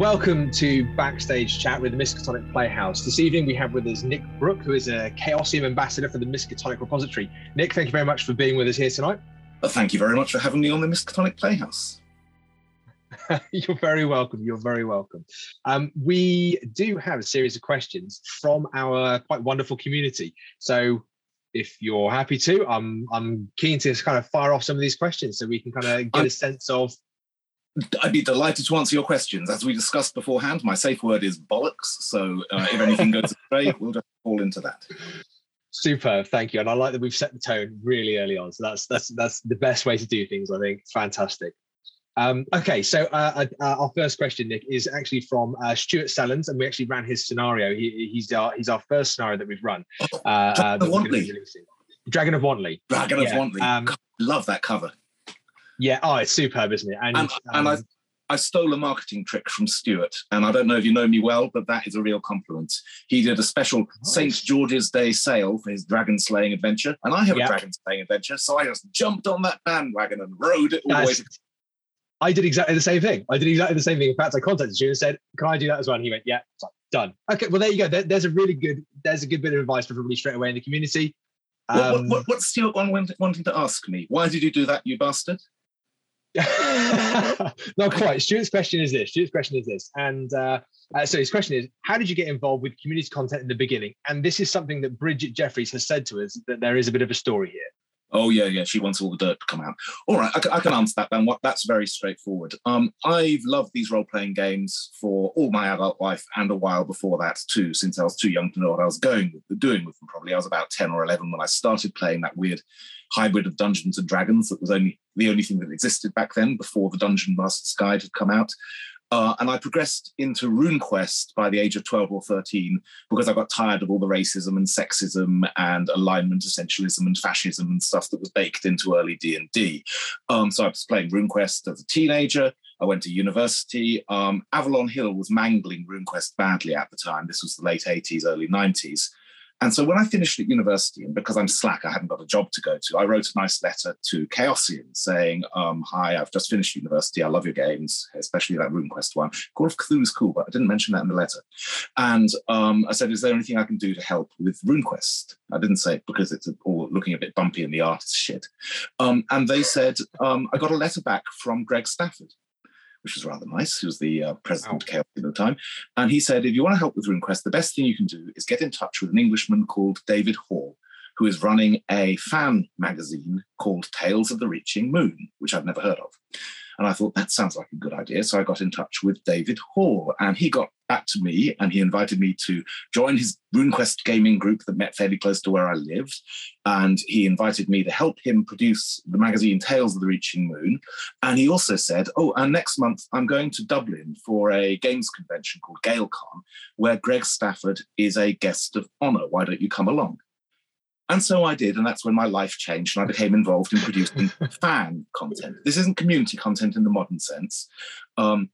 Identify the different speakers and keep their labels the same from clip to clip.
Speaker 1: Welcome to Backstage Chat with the Miskatonic Playhouse. This evening we have with us Nick Brooke, who is a Chaosium ambassador for the Miskatonic Repository. Nick, thank you very much for being with us here tonight.
Speaker 2: Well, thank you very much for having me on the Miskatonic Playhouse.
Speaker 1: You're very welcome. You're very welcome. Um, we do have a series of questions from our quite wonderful community. So if you're happy to, I'm I'm keen to kind of fire off some of these questions so we can kind of get I'm, a sense of
Speaker 2: I'd be delighted to answer your questions. As we discussed beforehand, my safe word is bollocks. So uh, if anything goes astray, we'll just fall into that.
Speaker 1: Super, thank you. And I like that we've set the tone really early on. So that's that's that's the best way to do things. I think fantastic. Um, okay, so uh, uh, our first question, Nick, is actually from uh, Stuart Sellens, and we actually ran his scenario. He, he's our he's our first scenario that we've run.
Speaker 2: Uh, uh Dragon, of Wantley.
Speaker 1: Dragon of Wantley.
Speaker 2: Dragon yeah. of Wantley. Um, Love that cover.
Speaker 1: Yeah, oh, it's superb, isn't it?
Speaker 2: And, and, um, and I, I stole a marketing trick from Stuart, and I don't know if you know me well, but that is a real compliment. He did a special nice. St. George's Day sale for his dragon slaying adventure, and I have yep. a dragon slaying adventure, so I just jumped on that bandwagon and rode it all the way.
Speaker 1: I did exactly the same thing. I did exactly the same thing. In fact, I contacted you and said, "Can I do that as well?" And he went, "Yeah." Like, done. Okay, well there you go. There, there's a really good, there's a good bit of advice for everybody straight away in the community.
Speaker 2: Um, what, what, what, what's Stuart wanting to ask me? Why did you do that, you bastard?
Speaker 1: Not quite. Stuart's question is this. Stuart's question is this. And uh, uh, so his question is, how did you get involved with community content in the beginning? And this is something that Bridget Jeffries has said to us that there is a bit of a story here.
Speaker 2: Oh yeah, yeah. She wants all the dirt to come out. All right, I, I can answer that. Then? That's very straightforward. Um, I've loved these role-playing games for all my adult life and a while before that too. Since I was too young to know what I was going with, doing with them. Probably I was about ten or eleven when I started playing that weird hybrid of Dungeons and Dragons that was only the only thing that existed back then before the Dungeon Master's Guide had come out. Uh, and I progressed into RuneQuest by the age of 12 or 13 because I got tired of all the racism and sexism and alignment essentialism and fascism and stuff that was baked into early D&D. Um, so I was playing RuneQuest as a teenager. I went to university. Um, Avalon Hill was mangling RuneQuest badly at the time. This was the late 80s, early 90s. And so when I finished at university, and because I'm slack, I hadn't got a job to go to, I wrote a nice letter to Chaosium saying, um, Hi, I've just finished university. I love your games, especially that RuneQuest one. Call of Cthulhu is cool, but I didn't mention that in the letter. And um, I said, Is there anything I can do to help with RuneQuest? I didn't say it because it's all looking a bit bumpy in the art shit. Um, and they said, um, I got a letter back from Greg Stafford which was rather nice. He was the uh, president wow. of at the time. And he said, if you want to help with RuneQuest, the best thing you can do is get in touch with an Englishman called David Hall, who is running a fan magazine called Tales of the Reaching Moon, which I've never heard of. And I thought that sounds like a good idea. So I got in touch with David Hall and he got back to me and he invited me to join his RuneQuest gaming group that met fairly close to where I lived. And he invited me to help him produce the magazine Tales of the Reaching Moon. And he also said, Oh, and next month I'm going to Dublin for a games convention called GaelCon, where Greg Stafford is a guest of honor. Why don't you come along? And so I did, and that's when my life changed, and I became involved in producing fan content. This isn't community content in the modern sense. Um,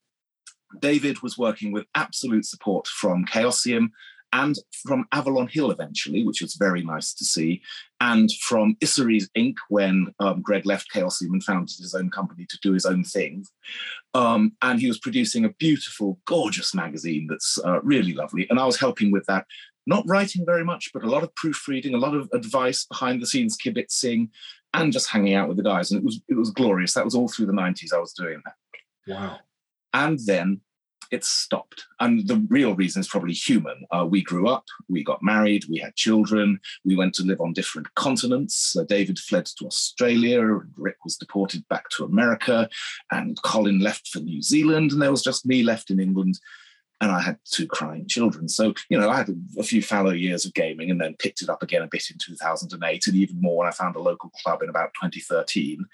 Speaker 2: David was working with absolute support from Chaosium and from Avalon Hill eventually, which was very nice to see, and from Issaries Inc. when um, Greg left Chaosium and founded his own company to do his own thing. Um, and he was producing a beautiful, gorgeous magazine that's uh, really lovely. And I was helping with that not writing very much, but a lot of proofreading, a lot of advice behind the scenes kibitzing, and just hanging out with the guys. And it was it was glorious. That was all through the 90s I was doing that.
Speaker 1: Wow.
Speaker 2: And then it stopped. And the real reason is probably human. Uh, we grew up, we got married, we had children, we went to live on different continents. Uh, David fled to Australia, Rick was deported back to America, and Colin left for New Zealand, and there was just me left in England and I had two crying children. So, you know, I had a, few fallow years of gaming and then picked it up again a bit in 2008 and even more when I found a local club in about 2013.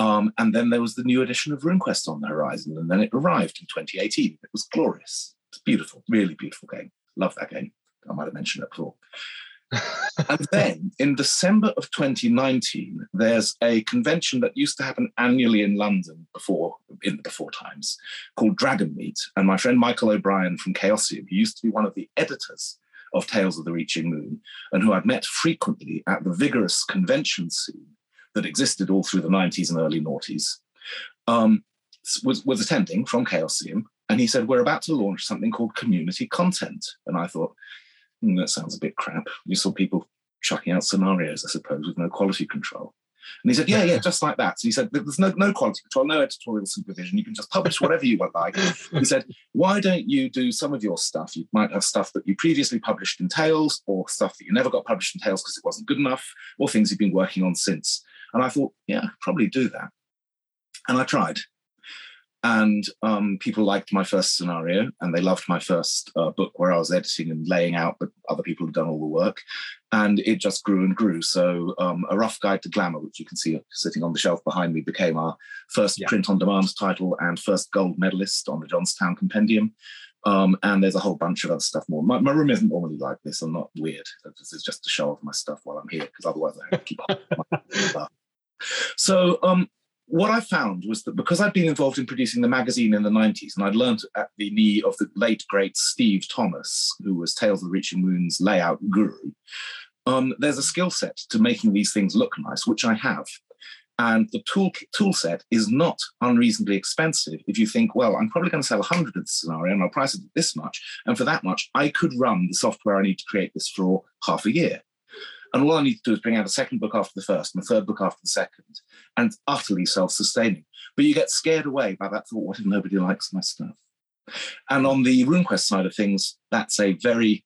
Speaker 2: Um, and then there was the new edition of RuneQuest on the horizon, and then it arrived in 2018. It was glorious. It's beautiful, really beautiful game. Love that game. I might have mentioned it before and then in December of 2019, there's a convention that used to happen annually in London before in the before times called Dragon Meet. And my friend Michael O'Brien from Chaosium, who used to be one of the editors of Tales of the Reaching Moon, and who I'd met frequently at the vigorous convention scene that existed all through the 90s and early noughties, um, was, was attending from Chaosium And he said, We're about to launch something called community content. And I thought, mm, That sounds a bit crap. You saw people chucking out scenarios, I suppose, with no quality control. And he said, Yeah, yeah, just like that. So he said, There's no, no quality control, no editorial supervision. You can just publish whatever you want like. He said, Why don't you do some of your stuff? You might have stuff that you previously published in Tales, or stuff that you never got published in Tales because it wasn't good enough, or things you've been working on since. And I thought, Yeah, probably do that. And I tried and um, people liked my first scenario and they loved my first uh, book where i was editing and laying out but other people had done all the work and it just grew and grew so um, a rough guide to glamour which you can see sitting on the shelf behind me became our first yeah. print on demand title and first gold medalist on the Jonstown Compendium um, and there's a whole bunch of other stuff more. My, my, room isn't normally like this. I'm not weird. This is just to show off my stuff while I'm here, because otherwise I have to keep up. so um, what I found was that because I'd been involved in producing the magazine in the 90s, and I'd learned at the knee of the late, great Steve Thomas, who was Tales of the Reaching Moon's layout guru, um, there's a skill set to making these things look nice, which I have. And the tool, tool set is not unreasonably expensive. If you think, well, I'm probably going to sell 100 of this scenario and I'll price it this much. And for that much, I could run the software I need to create this for half a year. And all I need to do is bring out a second book after the first and a third book after the second, and utterly self sustaining. But you get scared away by that thought what if nobody likes my stuff? And on the RuneQuest side of things, that's a very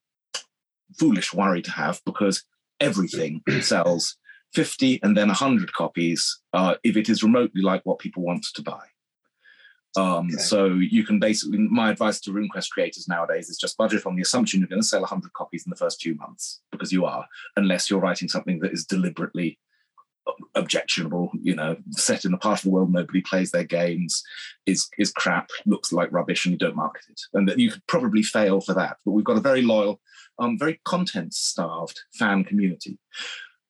Speaker 2: foolish worry to have because everything sells 50 and then 100 copies uh, if it is remotely like what people want to buy. Um, okay. So you can basically, my advice to RuneQuest creators nowadays is just budget on the assumption you're going to sell 100 copies in the first few months because you are, unless you're writing something that is deliberately objectionable, you know, set in a part of the world nobody plays their games, is is crap, looks like rubbish, and you don't market it. And that you could probably fail for that. But we've got a very loyal, um, very content-starved fan community.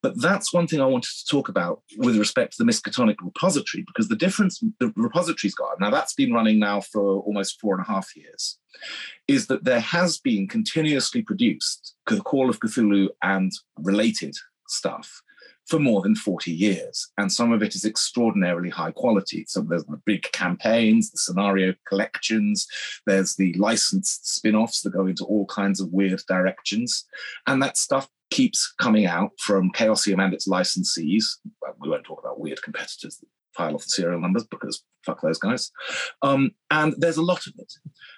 Speaker 2: But that's one thing I wanted to talk about with respect to the Miskatonic repository, because the difference the repository's got, now that's been running now for almost four and a half years, is that there has been continuously produced Call of Cthulhu and related stuff for more than 40 years. And some of it is extraordinarily high quality. So there's the big campaigns, the scenario collections, there's the licensed spin offs that go into all kinds of weird directions. And that stuff keeps coming out from Chaosium and its licensees. We won't talk about weird competitors that file off the serial numbers because fuck those guys. Um, and there's a lot of it.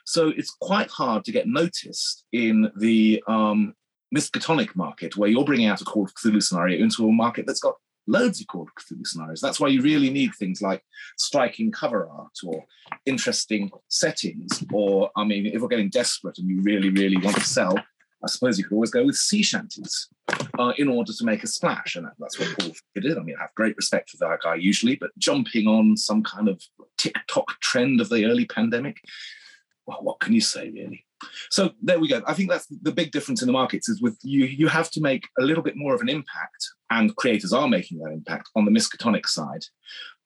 Speaker 2: So it's quite hard to get noticed in the um, Miskatonic market where you're bringing out a Call of Cthulhu scenario into a market that's got loads of Call of Cthulhu scenarios. That's why you really need things like striking cover art or interesting settings. Or, I mean, if we're getting desperate and you really, really want to sell, I suppose you could always go with sea shanties uh, in order to make a splash. And that's what Paul did. I mean, I have great respect for that guy usually, but jumping on some kind of TikTok trend of the early pandemic, well, what can you say, really? So there we go. I think that's the big difference in the markets is with you, you have to make a little bit more of an impact, and creators are making that impact on the Miskatonic side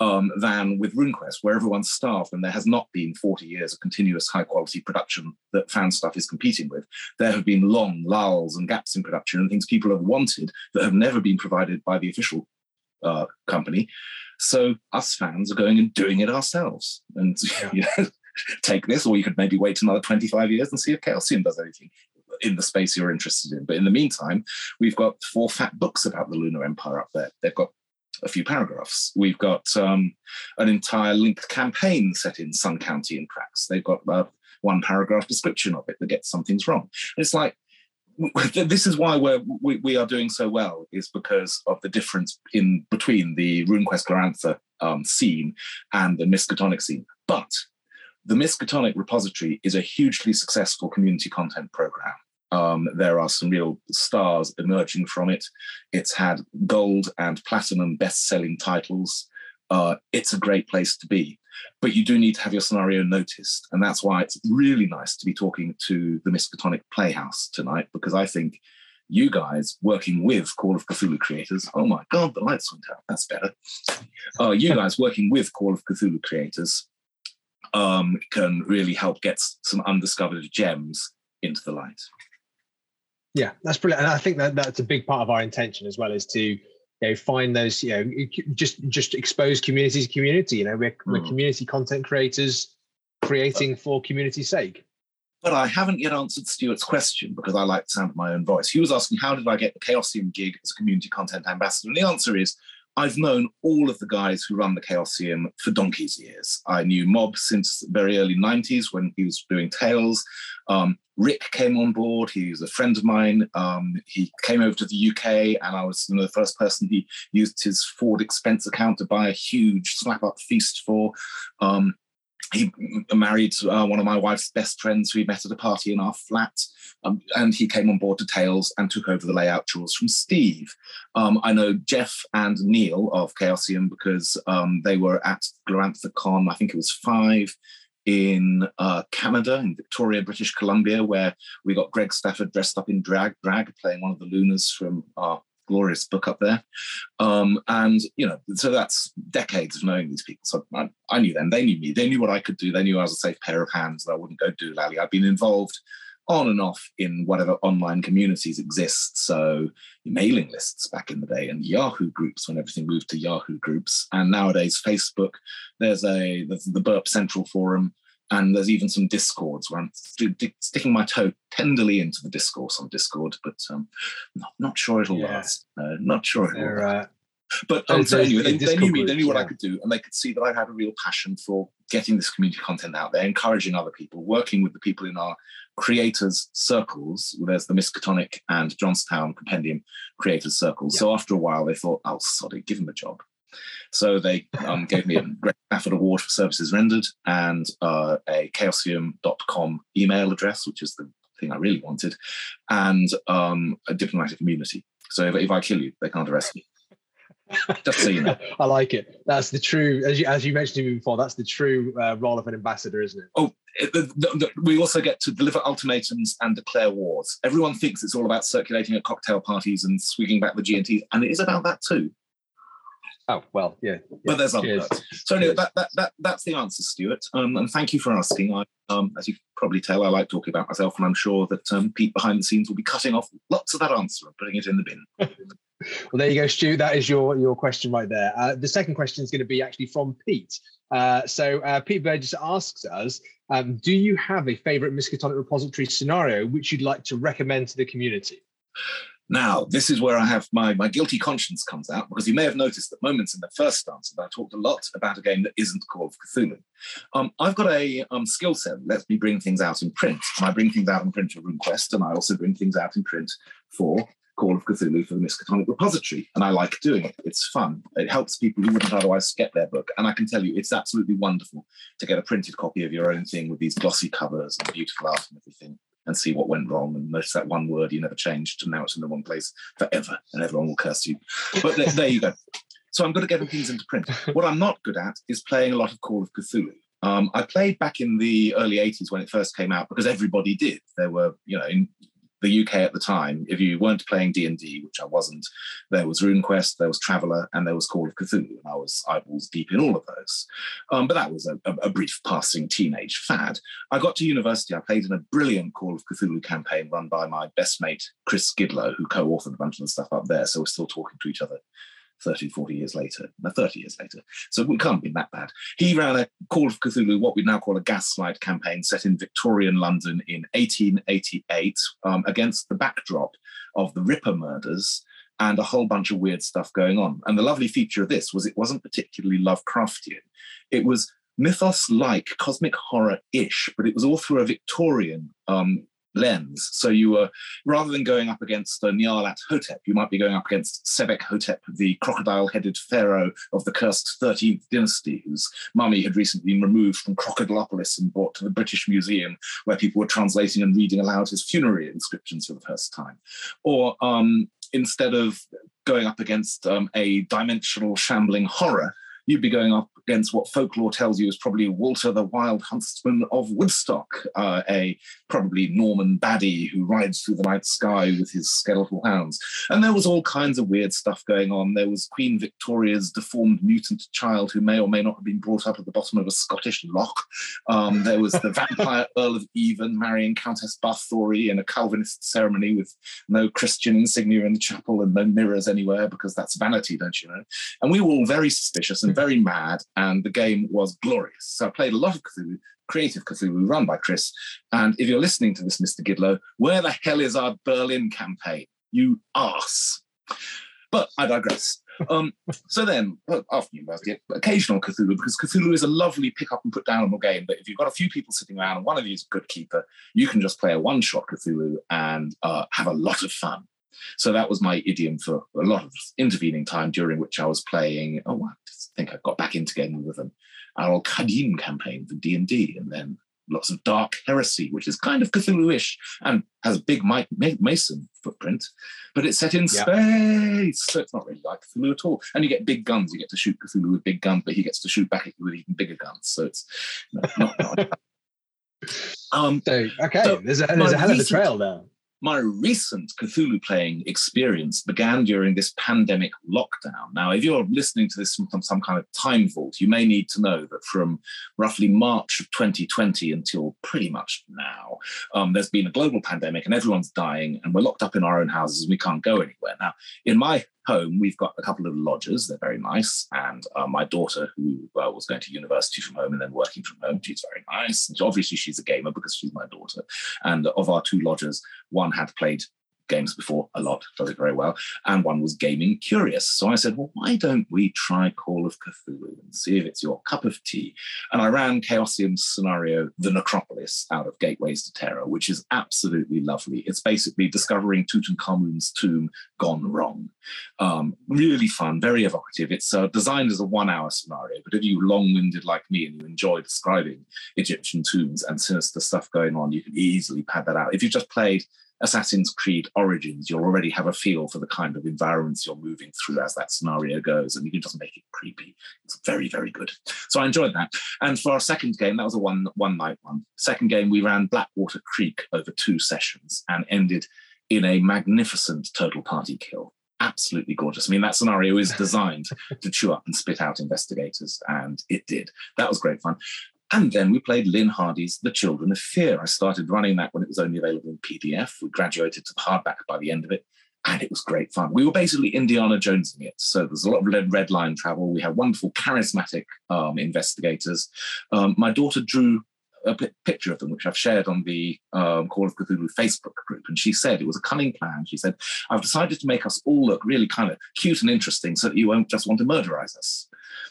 Speaker 2: um, than with RuneQuest, where everyone's starved and there has not been 40 years of continuous high quality production that fan stuff is competing with. There have been long lulls and gaps in production and things people have wanted that have never been provided by the official uh, company. So us fans are going and doing it ourselves. And you know, take this, or you could maybe wait another 25 years and see if Chaosium does anything in the space you're interested in. But in the meantime, we've got four fat books about the Lunar Empire up there. They've got a few paragraphs. We've got um, an entire linked campaign set in Sun County in Prax. They've got uh, one paragraph description of it that gets some things wrong. It's like this is why we're, we, we are doing so well is because of the difference in between the RuneQuest Glorantha um, scene and the Miskatonic scene. But the Miskatonic repository is a hugely successful community content program. Um, there are some real stars emerging from it. It's had gold and platinum best selling titles. Uh, it's a great place to be. But you do need to have your scenario noticed. And that's why it's really nice to be talking to the Miskatonic Playhouse tonight, because I think you guys working with Call of Cthulhu creators, oh my God, the lights went out. That's better. Uh, you guys working with Call of Cthulhu creators um, can really help get some undiscovered gems into the light.
Speaker 1: Yeah, that's brilliant, and I think that that's a big part of our intention as well is to you know find those you know just just expose community to community. You know, we're, mm. we're community content creators. creating for community's sake.
Speaker 2: But I haven't yet answered Stuart's question because I like the sound of my own voice. He was asking, How did I get the Chaosium gig as a community content ambassador? And the answer is, I've known all of the guys who run the Chaosium for donkey's years. I knew Mob since very early 90s when he was doing Tales. Um, Rick came on board. He was a friend of mine. Um, he came over to the UK, and I was you know, the first person he used his Ford expense account to buy a huge slap up feast for. Um, he married uh, one of my wife's best friends who we met at a party in our flat. Um, and he came on board to Tales and took over the layout chores from Steve. Um, I know Jeff and Neil of Chaosium because um, they were at Glorantha Con, I think it was five, in uh, Canada, in Victoria, British Columbia, where we got Greg Stafford dressed up in drag, drag playing one of the Lunas from our glorious book up there. Um, and, you know, so that's decades of knowing these people. So I, I, knew them, they knew me, they knew what I could do, they knew I was a safe pair of hands, that I wouldn't go do lally. I'd been involved on and off in whatever online communities exist. So mailing lists back in the day and Yahoo groups when everything moved to Yahoo groups. And nowadays, Facebook, there's a there's the Burp Central forum, and there's even some discords where I'm st- sticking my toe tenderly into the discourse on Discord, but um, not, not sure it'll yeah. last. Uh, not sure it'll last. Uh, but um, so anyway, they, they, knew me, they knew what yeah. I could do, and they could see that I had a real passion for getting this community content out there, encouraging other people, working with the people in our creators circles. There's the Miskatonic and Jonstown Compendium creators circles. Yeah. So after a while, they thought, "Oh, sod give them a job." So they um, gave me a Greg Stafford Award for services rendered and uh, a chaosium.com email address, which is the thing I really wanted, and um, a diplomatic immunity. So if, if I kill you, they can't arrest me. Just so you know.
Speaker 1: I like it. That's the true, as you, as you mentioned to me before, that's the true uh, role of an ambassador, isn't it?
Speaker 2: Oh, it, the, the, we also get to deliver ultimatums and declare wars. Everyone thinks it's all about circulating at cocktail parties and swinging back the G&Ts, and it is about that too.
Speaker 1: Oh well, yeah. yeah.
Speaker 2: But there's other parts. So anyway, that, that, that that's the answer, Stuart. Um, and thank you for asking. I, um, as you probably tell, I like talking about myself, and I'm sure that um, Pete behind the scenes will be cutting off lots of that answer and putting it in the bin.
Speaker 1: well, there you go, Stu. That is your your question right there. Uh, the second question is going to be actually from Pete. Uh, so uh, Pete Burgess asks us, um, do you have a favorite Miskatonic repository scenario which you'd like to recommend to the community?
Speaker 2: Now, this is where I have my, my guilty conscience comes out because you may have noticed that moments in the first answer that I talked a lot about a game that isn't Call of Cthulhu. Um, I've got a um, skill set that lets me bring things out in print. And I bring things out in print for RuneQuest, and I also bring things out in print for Call of Cthulhu for the Miskatonic Repository. And I like doing it. It's fun. It helps people who wouldn't otherwise get their book. And I can tell you, it's absolutely wonderful to get a printed copy of your own thing with these glossy covers and beautiful art and everything and see what went wrong and notice that one word you never changed and now it's in the wrong place forever and everyone will curse you. But there, there you go. So I'm good at getting things into print. What I'm not good at is playing a lot of Call of Cthulhu. Um, I played back in the early 80s when it first came out because everybody did. There were, you know, in the UK at the time, if you weren't playing D and D, which I wasn't, there was RuneQuest, there was Traveller, and there was Call of Cthulhu, and I was eyeballs deep in all of those. Um, but that was a, a, brief passing teenage fad. I got to university. I played in a brilliant Call of Cthulhu campaign run by my best mate Chris Gidlow, who co-authored a bunch of the stuff up there. So we're still talking to each other 30, 40 years later, no, 30 years later. So we can't be that bad. He ran a Call of Cthulhu, what we now call a gaslight campaign set in Victorian London in 1888 um, against the backdrop of the Ripper murders and a whole bunch of weird stuff going on. And the lovely feature of this was it wasn't particularly Lovecraftian. It was mythos like, cosmic horror ish, but it was all through a Victorian um, lens. So you were, rather than going up against uh, Nyarlathotep, Hotep, you might be going up against Sebek Hotep, the crocodile-headed pharaoh of the cursed 13th dynasty, whose mummy had recently been removed from Crocodilopolis and brought to the British Museum, where people were translating and reading aloud his funerary inscriptions for the first time. Or um, instead of going up against um, a dimensional shambling horror, you'd be going up against what folklore tells you is probably Walter the Wild Huntsman of Woodstock, uh, a probably Norman baddie who rides through the night sky with his skeletal hounds. And there was all kinds of weird stuff going on. There was Queen Victoria's deformed mutant child who may or may not have been brought up at the bottom of a Scottish loch. Um, there was the vampire Earl of Even marrying Countess Bathory in a Calvinist ceremony with no Christian insignia in the chapel and no mirrors anywhere because that's vanity, don't you know? And we were all very suspicious and very mad and the game was glorious. So I played a lot of Cthulhu, creative Cthulhu run by Chris. And if you're listening to this, Mr. Gidlow, where the hell is our Berlin campaign? You ass. But I digress. Um, so then, after university, occasional Cthulhu, because Cthulhu is a lovely pick up and put down game. But if you've got a few people sitting around and one of you is a good keeper, you can just play a one shot Cthulhu and uh, have a lot of fun. So that was my idiom for a lot of intervening time during which I was playing. Oh, I think I got back into gaming with them. Our Al-Qadim campaign for D and D, and then lots of dark heresy, which is kind of Cthulhu-ish and has a big Mike Mason footprint, but it's set in space, so it's not really like Cthulhu at all. And you get big guns; you get to shoot Cthulhu with big guns, but he gets to shoot back at you with even bigger guns. So it's not. not, not
Speaker 1: um, so okay, so there's a there's a hell of a trail there
Speaker 2: my recent Cthulhu playing experience began during this pandemic lockdown. Now, if you're listening to this from some kind of time vault, you may need to know that from roughly March of 2020 until pretty much now, um, there's been a global pandemic and everyone's dying, and we're locked up in our own houses and we can't go anywhere. Now, in my home, we've got a couple of lodgers. They're very nice. And uh, my daughter, who uh, was going to university from home and then working from home, she's very nice. And obviously, she's a gamer because she's my daughter. And of our two lodgers, one had played games before a lot, does it very well, and one was gaming curious. So I said, well, why don't we try Call of Cthulhu and see if it's your cup of tea? And I ran Chaosium's scenario, The Necropolis, out of Gateways to Terror, which is absolutely lovely. It's basically discovering Tutankhamun's tomb gone wrong. Um, really fun, very evocative. It's uh, designed as a one hour scenario, but if you long winded like me and you enjoy describing Egyptian tombs and sinister stuff going on, you can easily pad that out. If you've just played Assassin's Creed Origins, you'll already have a feel for the kind of environments you're moving through as that scenario goes, and you can just make it creepy. It's very, very good. So I enjoyed that. And for our second game, that was a one one night one. Second game, we ran Blackwater Creek over two sessions and ended in a magnificent total party kill. Absolutely gorgeous. I mean, that scenario is designed to chew up and spit out investigators, and it did. That was great fun. And then we played Lynne Hardy's The Children of Fear. I started running that when it was only available in PDF. We graduated to hardback by the end of it, and it was great fun. We were basically Indiana Jonesing it. So there's a lot of red, line travel. We had wonderful, charismatic um, investigators. Um, my daughter drew a p- picture of them, which I've shared on the um, Call of Cthulhu Facebook group. And she said it was a cunning plan. She said, I've decided to make us all look really kind of cute and interesting so that you won't just want to murderize us.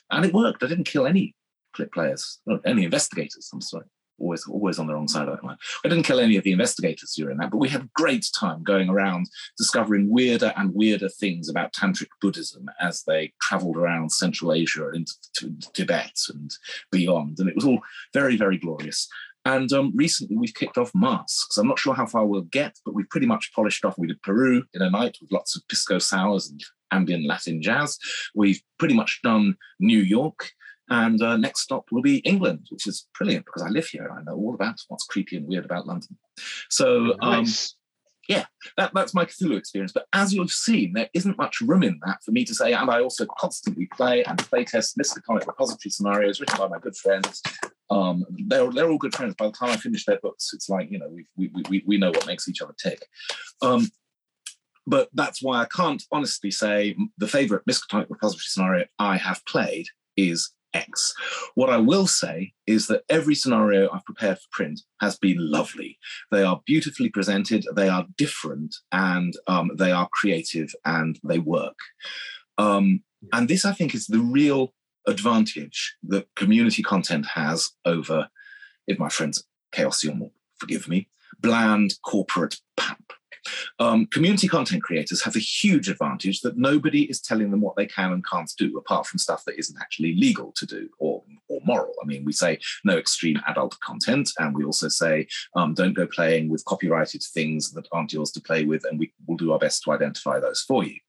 Speaker 2: And it worked. I didn't kill any players, any investigators. I'm sorry, always always on the wrong side of that one. I didn't kill any of the investigators during that, but we had great time going around discovering weirder and weirder things about tantric Buddhism as they travelled around Central Asia and into Tibet and beyond, and it was all very very glorious. And um, recently we've kicked off masks. I'm not sure how far we'll get, but we've pretty much polished off. We did Peru in a night with lots of pisco sours and ambient Latin jazz. We've pretty much done New York. And uh, next stop will be England, which is brilliant because I live here. And I know all about what's creepy and weird about London. So, um, nice. yeah, that, that's my Cthulhu experience. But as you've seen, there isn't much room in that for me to say. And I also constantly play and playtest Miskatonic repository scenarios written by my good friends. Um, they're, they're all good friends. By the time I finish their books, it's like, you know, we, we, we, we know what makes each other tick. Um, but that's why I can't honestly say the favorite Miskatonic repository scenario I have played is X. What I will say is that every scenario I've prepared for print has been lovely. They are beautifully presented, they are different, and um, they are creative and they work. Um, and this, I think, is the real advantage that community content has over, if my friends Chaosium will forgive me, bland corporate pap. Um, community content creators have a huge advantage that nobody is telling them what they can and can't do, apart from stuff that isn't actually legal to do or, or moral. I mean, we say no extreme adult content, and we also say um, don't go playing with copyrighted things that aren't yours to play with, and we will do our best to identify those for you.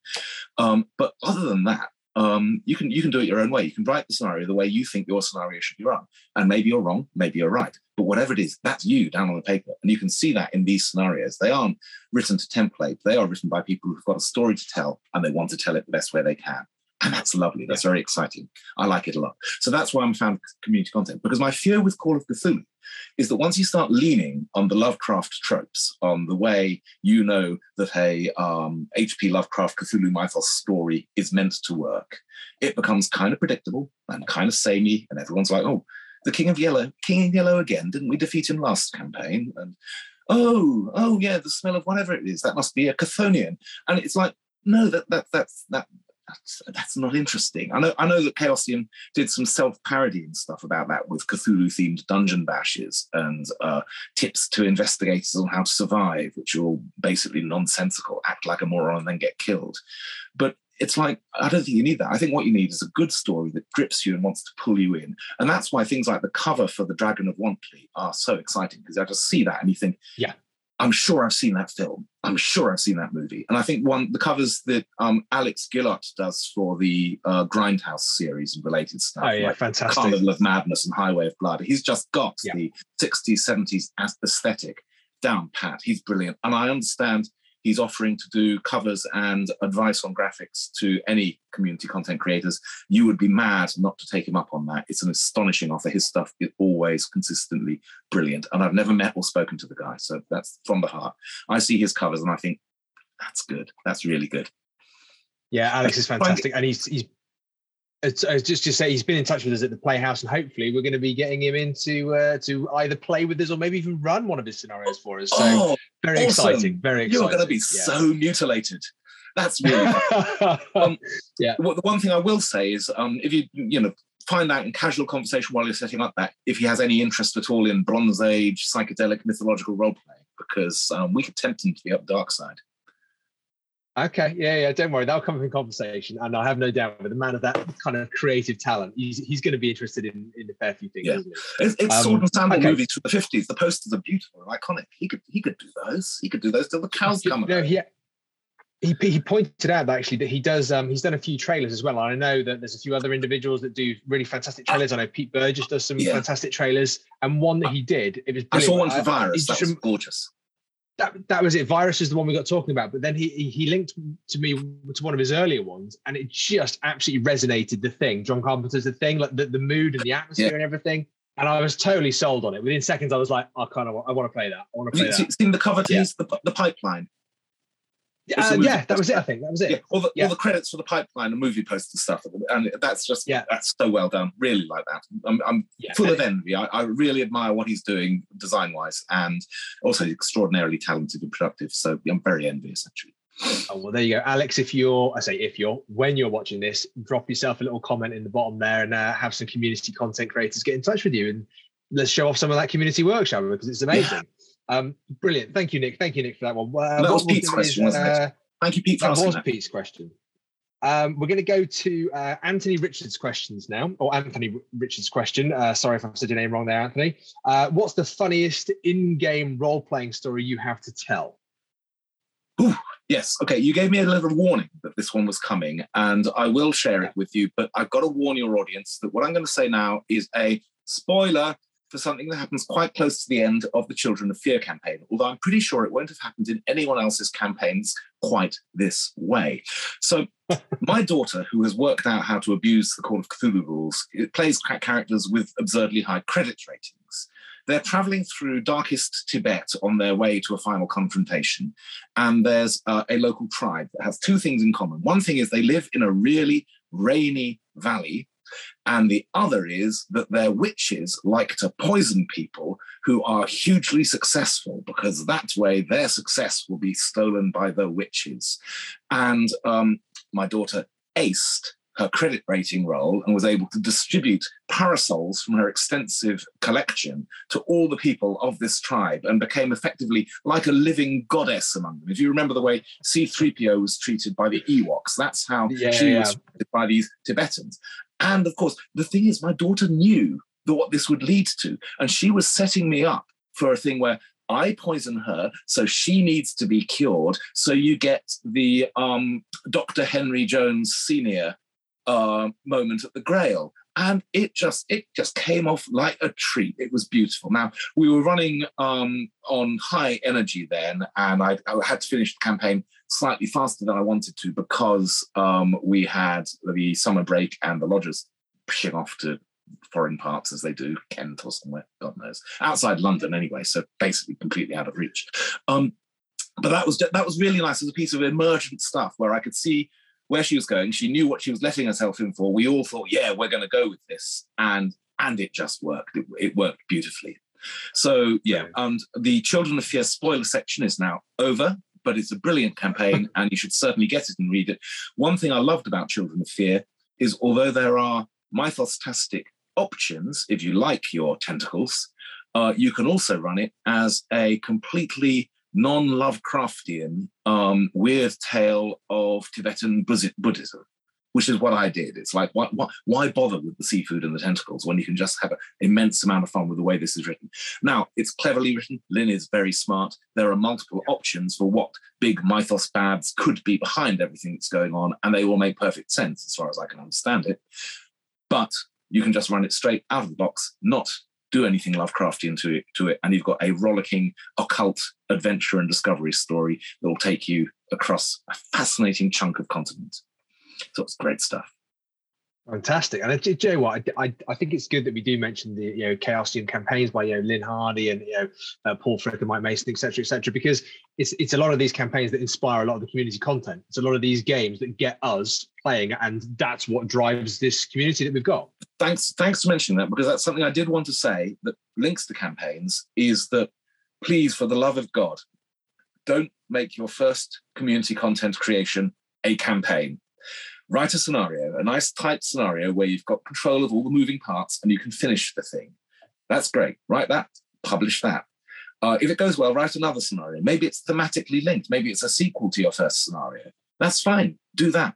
Speaker 2: Um, but other than that, um, you can you can do it your own way. You can write the scenario the way you think your scenario should be run, and maybe you're wrong, maybe you're right. But whatever it is, that's you down on the paper, and you can see that in these scenarios. They aren't written to template; they are written by people who've got a story to tell, and they want to tell it the best way they can. And that's lovely. That's very exciting. I like it a lot. So that's why I'm a fan of community content. Because my fear with Call of Cthulhu is that once you start leaning on the Lovecraft tropes, on the way you know that a um, H.P. Lovecraft Cthulhu mythos story is meant to work, it becomes kind of predictable and kind of samey, and everyone's like, "Oh, the King of Yellow, King of Yellow again? Didn't we defeat him last campaign?" And oh, oh yeah, the smell of whatever it is that must be a Chthonian, and it's like, no, that that that's that that's, that's not interesting. I know I know that Chaosium did some self-parody and stuff about that with Cthulhu-themed dungeon bashes and uh, tips to investigators on how to survive, which are all basically nonsensical, act like a moron and then get killed. But it's like I don't think you need that. I think what you need is a good story that grips you and wants to pull you in, and that's why things like the cover for the Dragon of Wantley are so exciting because I just see that and you think,
Speaker 1: yeah,
Speaker 2: I'm sure I've seen that film. I'm sure I've seen that movie. And I think one the covers that um, Alex Gillott does for the uh, Grindhouse series and related stuff.
Speaker 1: Oh yeah, like fantastic!
Speaker 2: Carnival of Madness and Highway of Blood. He's just got yeah. the 60s, 70s aesthetic down pat. He's brilliant, and I understand he's offering to do covers and advice on graphics to any community content creators. You would be mad not to take him up on that. It's an astonishing offer. His stuff is always consistently brilliant. And I've never met or spoken to the guy. So that's from the heart. I see his covers and I think, that's good. That's really good.
Speaker 1: Yeah, Alex is fantastic. And he's he's it's, it's just to say he's been in touch with us at the Playhouse, and hopefully we're going to be getting him into uh, to either play with us or maybe even run one of his scenarios for us. So oh, very awesome. exciting, very exciting.
Speaker 2: You're going to be yeah. so mutilated. That's really um, yeah. Well, the one thing I will say is, um, if you you know find out in casual conversation while you're setting up that if he has any interest at all in Bronze Age psychedelic mythological role playing, because um, we could tempt him to the up dark side.
Speaker 1: Okay, yeah, yeah, don't worry, that'll come from conversation, and I have no doubt with a man of that kind of creative talent, he's he's going to be interested in in a fair few things. Yeah.
Speaker 2: It's, it's um, sword and sandal okay. movies from the fifties. The posters are beautiful and iconic. He could he could do those. He could do those till the cows come.
Speaker 1: No, he, he he pointed out actually that he does um he's done a few trailers as well. I know that there's a few other individuals that do really fantastic trailers. I know Pete Burgess does some yeah. fantastic trailers, and one that he did it was. Brilliant.
Speaker 2: I saw one for Virus. That was gorgeous
Speaker 1: that that was it. Virus is the one we got talking about, but then he he linked to me to one of his earlier ones, and it just absolutely resonated. The thing, John Carpenter's the thing, like the, the mood and the atmosphere yeah. and everything. And I was totally sold on it. Within seconds, I was like, I kind of I want to play that. I want to play
Speaker 2: that. Seen the cover tease, yeah. the, the pipeline.
Speaker 1: Uh, yeah, that was it. I think that was it.
Speaker 2: Yeah, all the, yeah. all the credits for the pipeline and movie poster stuff, and that's just yeah, that's so well done. Really like that. I'm, I'm yeah. full of envy. I, I, really admire what he's doing design wise, and also extraordinarily talented and productive. So I'm very envious actually.
Speaker 1: Oh, well, there you go, Alex. If you're, I say, if you're, when you're watching this, drop yourself a little comment in the bottom there, and uh, have some community content creators get in touch with you, and let's show off some of that community work, shall we? Because it's amazing. Um, brilliant. Thank you, Nick. Thank you, Nick, for that one.
Speaker 2: Uh, that was Pete's question, is, wasn't uh, it? Thank you, Pete.
Speaker 1: that was that. Pete's question. Um, we're going to go to uh, Anthony Richards' questions now, or Anthony Richards' question. Uh, sorry if I said your name wrong there, Anthony. Uh, what's the funniest in-game role-playing story you have to tell?
Speaker 2: Ooh, yes. Okay, you gave me a little warning that this one was coming, and I will share it with you. But I've got to warn your audience that what I'm going to say now is a spoiler for something that happens quite close to the end of the Children of Fear campaign, although I'm pretty sure it won't have happened in anyone else's campaigns quite this way. So, my daughter, who has worked out how to abuse the Call of Cthulhu rules, plays characters with absurdly high credit ratings. They're traveling through darkest Tibet on their way to a final confrontation. And there's uh, a local tribe that has two things in common. One thing is they live in a really rainy valley and the other is that their witches like to poison people who are hugely successful because that way their success will be stolen by the witches. And um, my daughter aced her credit rating role and was able to distribute parasols from her extensive collection to all the people of this tribe and became effectively like a living goddess among them. If you remember the way C3PO was treated by the Ewoks, that's how yeah, she yeah. was treated by these Tibetans. And of course, the thing is, my daughter knew what this would lead to. And she was setting me up for a thing where I poison her, so she needs to be cured. So you get the um, Dr. Henry Jones Sr. Uh, moment at the Grail. And it just it just came off like a treat. It was beautiful. Now we were running um, on high energy then, and I, I had to finish the campaign slightly faster than I wanted to because um, we had the summer break and the lodgers pushing off to foreign parts as they do, Kent or somewhere, God knows, outside London anyway. So basically, completely out of reach. Um, but that was that was really nice as a piece of emergent stuff where I could see where she was going. She knew what she was letting herself in for. We all thought, yeah, we're going to go with this, and and it just worked. It, it worked beautifully. So yeah, and the Children of Fear spoiler section is now over, but it's a brilliant campaign, and you should certainly get it and read it. One thing I loved about Children of Fear is although there are mythostastic options, if you like your tentacles, uh, you can also run it as a completely non-Lovecraftian um, weird tale of Tibetan Buddhism which is what I did. It's like, why, why, why, bother with the seafood and the tentacles when you can just have an immense amount of fun with the way this is written? Now, it's cleverly written. Lynne is very smart. There are multiple options for what big mythos bads could be behind everything that's going on, and they all make perfect sense as far as I can understand it. But you can just run it straight out of the box, not do anything Lovecraftian to it, to it, and you've got a rollicking occult adventure and discovery story that will take you across a fascinating chunk of continent. So it's great stuff.
Speaker 1: Fantastic, and do you know what? I, I, I, think it's good that we do mention the you know Chaosium campaigns by you know Lynne Hardy and you know uh, Paul Fricker and Mike Mason, etc., etc. because it's it's a lot of these campaigns that inspire a lot of the community content. It's a lot of these games that get us playing, and that's what drives this community that we've got.
Speaker 2: Thanks, thanks for mentioning that because that's something I did want to say that links to campaigns is that please, for the love of God, don't make your first community content creation a campaign write a scenario, a nice tight scenario where you've got control of all the moving parts and you can finish the thing. That's great. Write that, publish that. Uh, if it goes well, write another scenario. Maybe it's thematically linked. Maybe it's a sequel to your first scenario. That's fine. Do that.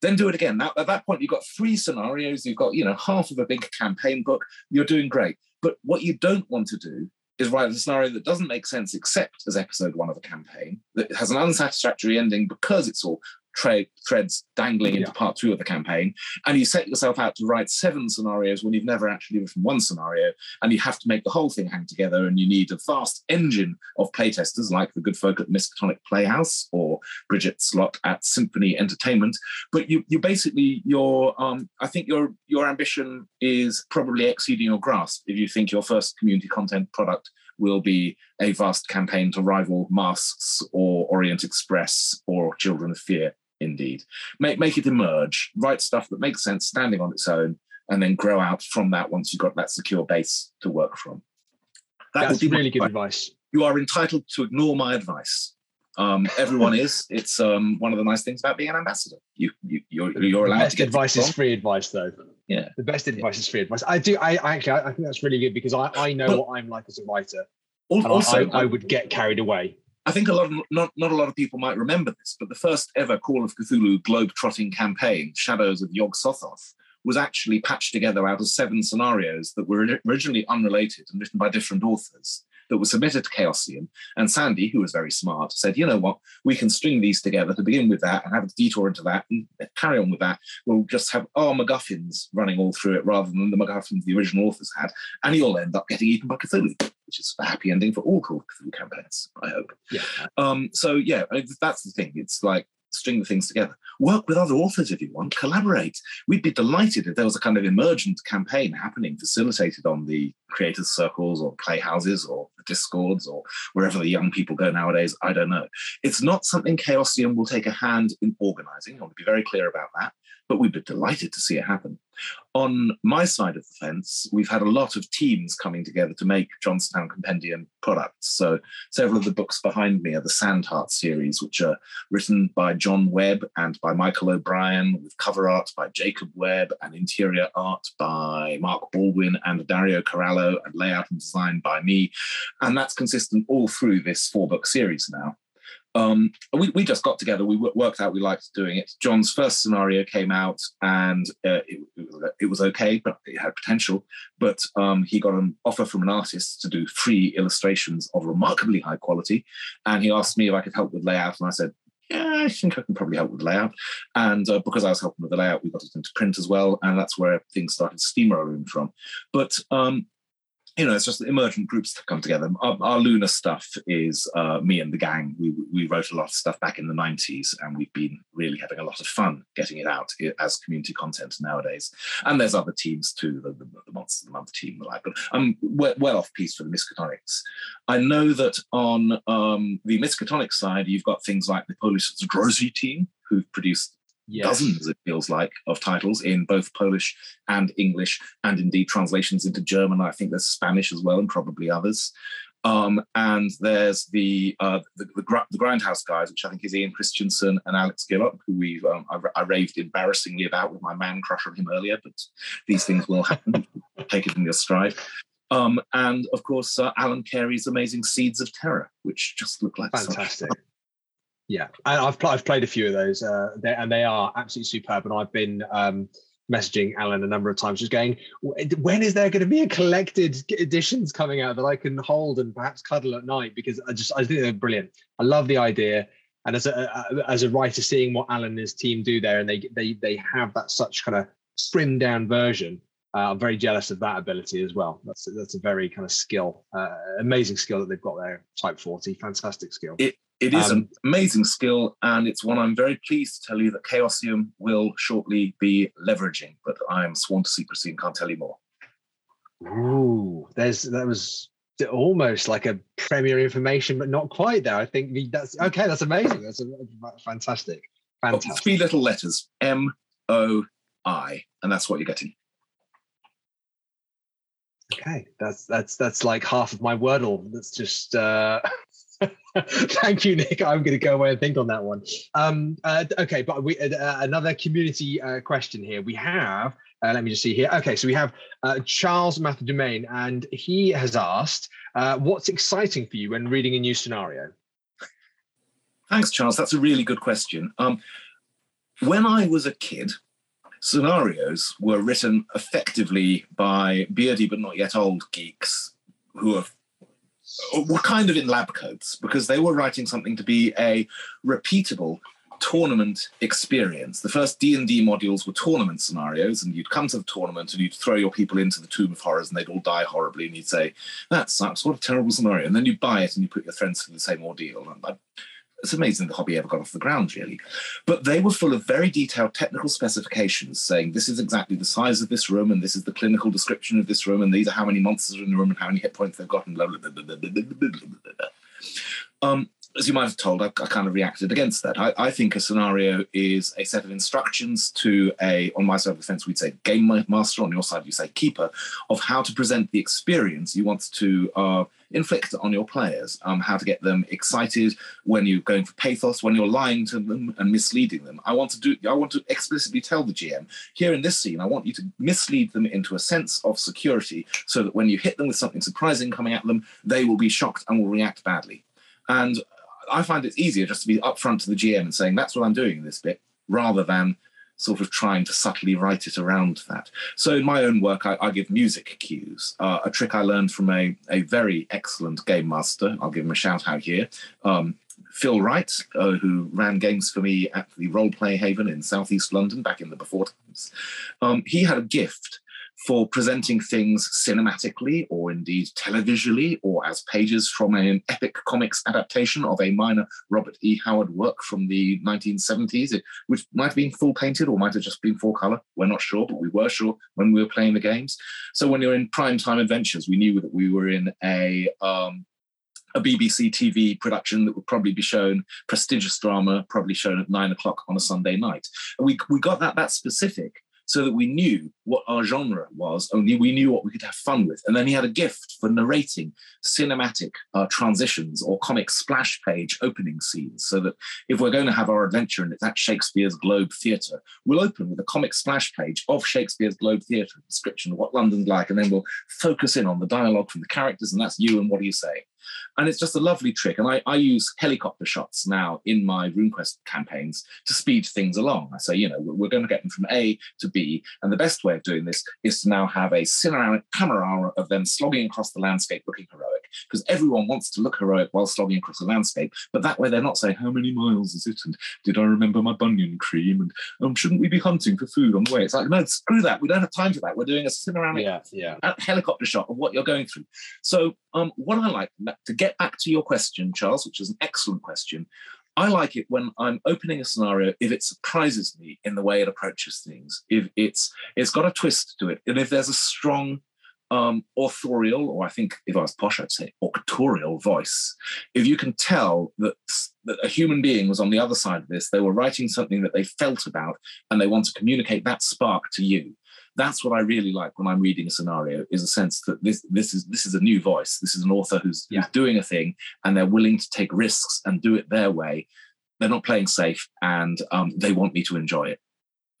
Speaker 2: Then do it again. Now, at that point, you've got three scenarios. You've got, you know, half of a big campaign book. You're doing great. But what you don't want to do is write a scenario that doesn't make sense except as episode one of a campaign, that has an unsatisfactory ending because it's all tra- threads dangling into part two of the campaign, and you set yourself out to write seven scenarios when you've never actually written one scenario, and you have to make the whole thing hang together, and you need a vast engine of playtesters like the good folk at Miskatonic Playhouse or Bridget Slot at Symphony Entertainment. But you, you basically your um, I think your your ambition is probably exceeding your grasp if you think your first community content product will be a vast campaign to rival Masks or Orient Express or Children of Fear indeed. Make make it emerge, write stuff that makes sense standing on its own, and then grow out from that once you've got that secure base to work from.
Speaker 1: That That's really good advice.
Speaker 2: You are entitled to ignore my advice. Um, everyone is. It's um, one of the nice things about being an ambassador. You, you you're, you're allowed
Speaker 1: best
Speaker 2: to
Speaker 1: advice is free advice, though.
Speaker 2: Yeah,
Speaker 1: the best advice yeah. is free advice. I do. I, I actually, I think that's really good because I, I know but, what I'm like as a writer. Also, I, I, would get carried away.
Speaker 2: I think a lot of not, not a lot of people might remember this, but the first ever Call of Cthulhu globe-trotting campaign, Shadows of Yog Sothoth, was actually patched together out of seven scenarios that were originally unrelated and written by different authors that were submitted to Chaosium. And Sandy, who was very smart, said, you know what, we can string these together to begin with that and have a detour into that and carry on with that. We'll just have our MacGuffins running all through it rather than the MacGuffins the original authors had. And you'll end up getting eaten by Cthulhu which is a happy ending for all Call of Cthulhu campaigns, I hope.
Speaker 1: Yeah.
Speaker 2: Um, so yeah, that's the thing. It's like string the things together. Work with other authors if you want, collaborate. We'd be delighted if there was a kind of emergent campaign happening, facilitated on the creators' circles or playhouses or the discords or wherever the young people go nowadays. I don't know. It's not something Chaosium will take a hand in organizing. I want to be very clear about that but we'd be delighted to see it happen. On my side of the fence, we've had a lot of teams coming together to make Jonstown Compendium products. So several of the books behind me are the Sandheart series, which are written by John Webb and by Michael O'Brien, with cover art by Jacob Webb and interior art by Mark Baldwin and Dario Corallo and layout and design by me. And that's consistent all through this four book series now. Um, we, we just got together. We worked out we liked doing it. John's first scenario came out, and uh, it, it, was okay, but it had potential. But um, he got an offer from an artist to do free illustrations of remarkably high quality, and he asked me if I could help with layout, and I said, "Yeah, I think I can probably help with layout." And uh, because I was helping with the layout, we got it into print as well, and that's where things started steamrolling from. But um, you know, it's just emergent groups to come together. Our, our Luna stuff is uh, me and the gang. We, we wrote a lot of stuff back in the 90s, and we've been really having a lot of fun getting it out as community content nowadays. And there's other teams too, the, the, the Monsters of the Month team, the like. But I'm well, off piece for the Miskatonics. I know that on um, the Miskatonic side, you've got things like the Polish Zdrozy team, who've produced yes. dozens, it feels like, of titles in both Polish and English, and indeed translations into German. I think there's Spanish as well, and probably others. Um, and there's the, uh, the, the the Grindhouse guys, which I think is Ian Christensen and Alex Gillott, who we've um, I, I, raved embarrassingly about with my man crush on him earlier. But these things will happen. Take it in your stride. Um, and of course, uh, Alan Carey's amazing Seeds of Terror, which just look like
Speaker 1: fantastic. Yeah, and I've I've played a few of those, uh, and they are absolutely superb. And I've been um, messaging Alan a number of times, just going, "When is there going to be a collected editions coming out that I can hold and perhaps cuddle at night?" Because I just I think they're brilliant. I love the idea, and as a as a writer, seeing what Alan and his team do there, and they they they have that such kind of trimmed down version. Uh, I'm very jealous of that ability as well. That's that's a very kind of skill, uh, amazing skill that they've got there. Type 40, fantastic skill.
Speaker 2: It it is um, an amazing skill, and it's one I'm very pleased to tell you that Chaosium will shortly be leveraging. But I am sworn to secrecy and can't tell you more.
Speaker 1: Ooh, there's that was almost like a premier information, but not quite there. I think that's okay. That's amazing. That's a, fantastic. Fantastic.
Speaker 2: three little letters: M O I, and that's what you're getting.
Speaker 1: Okay, that's that's that's like half of my wordle. That's just uh Thank you, Nick. I'm going to go away and think on that one. Um, uh, okay, but we uh, uh, another community uh, question here. We have. Uh, let me just see here. Okay, so we have uh, Charles Matthew and he has asked, "What's exciting for you when reading a new scenario?"
Speaker 2: Thanks, Charles. That's a really good question. Um, when I was a kid, scenarios were written effectively by beardy but not yet old geeks who are were kind of in lab coats because they were writing something to be a repeatable tournament experience. The first D&D modules were tournament scenarios and you'd come to the tournament and you'd throw your people into the Tomb of Horrors and they'd all die horribly and you'd say, that sucks, what a terrible scenario. And then you buy it and you put your friends through the same ordeal. And I, it's amazing the hobby ever got off the ground, really. But they were full of very detailed technical specifications saying this is exactly the size of this room, and this is the clinical description of this room, and these are how many monsters are in the room, and how many hit points they've got, and blah, blah, blah, blah, blah, blah, blah, blah. Um, as you might have told, I, I, kind of reacted against that. I, I, think a scenario is a set of instructions to a, on my side of the fence, we'd say game master, on your side, you say keeper, of how to present the experience you want to uh, inflict on your players, um, how to get them excited when you're going for pathos, when you're lying to them and misleading them. I want to do, I want to explicitly tell the GM here in this scene, I want you to mislead them into a sense of security so that when you hit them with something surprising coming at them, they will be shocked and will react badly. And I find it's easier just to be upfront to the GM and saying that's what I'm doing in this bit, rather than sort of trying to subtly write it around that. So in my own work, I, I give music cues, uh, a trick I learned from a, a very excellent game master. I'll give him a shout out here. Um, Phil Wright, uh, who ran games for me at the Role Play Haven in Southeast London back in the before times, um, he had a gift for presenting things cinematically or indeed televisually or as pages from an epic comics adaptation of a minor Robert E. Howard work from the 1970s, which might have been full painted or might have just been full color. We're not sure, but we were sure when we were playing the games. So when you're in prime time adventures, we knew that we were in a um, a BBC TV production that would probably be shown, prestigious drama, probably shown at nine o'clock on a Sunday night. And we, we got that that specific so that we knew what our genre was, only we knew what we could have fun with. And then he had a gift for narrating cinematic uh, transitions or comic splash page opening scenes, so that if we're going to have our adventure and it's at Shakespeare's Globe Theatre, we'll open with a comic splash page of Shakespeare's Globe Theatre, description of what London's like, and then we'll focus in on the dialogue from the characters, and that's you and what do you say. And it's just a lovely trick. And I, I use helicopter shots now in my RuneQuest campaigns to speed things along. I say, you know, we're going to get them from A to B. And the best way of doing this is to now have a cinematic camera of them slogging across the landscape looking heroic. Because everyone wants to look heroic while slogging across a landscape. But that way they're not saying, How many miles is it? And did I remember my bunion cream? And um, shouldn't we be hunting for food on the way? It's like, No, screw that. We don't have time for that. We're doing a cinematic
Speaker 1: yeah, yeah.
Speaker 2: helicopter shot of what you're going through. So, um, what I like to get back to your question, Charles, which is an excellent question. I like it when I'm opening a scenario if it surprises me in the way it approaches things, if it's it's got a twist to it, and if there's a strong um, authorial, or I think if I was posh, I'd say auctorial voice. If you can tell that, that a human being was on the other side of this, they were writing something that they felt about, and they want to communicate that spark to you that's what I really like when I'm reading a scenario is a sense that this this is this is a new voice. This is an author who's, yeah. who's doing a thing and they're willing to take risks and do it their way. They're not playing safe and um, they want me to enjoy it.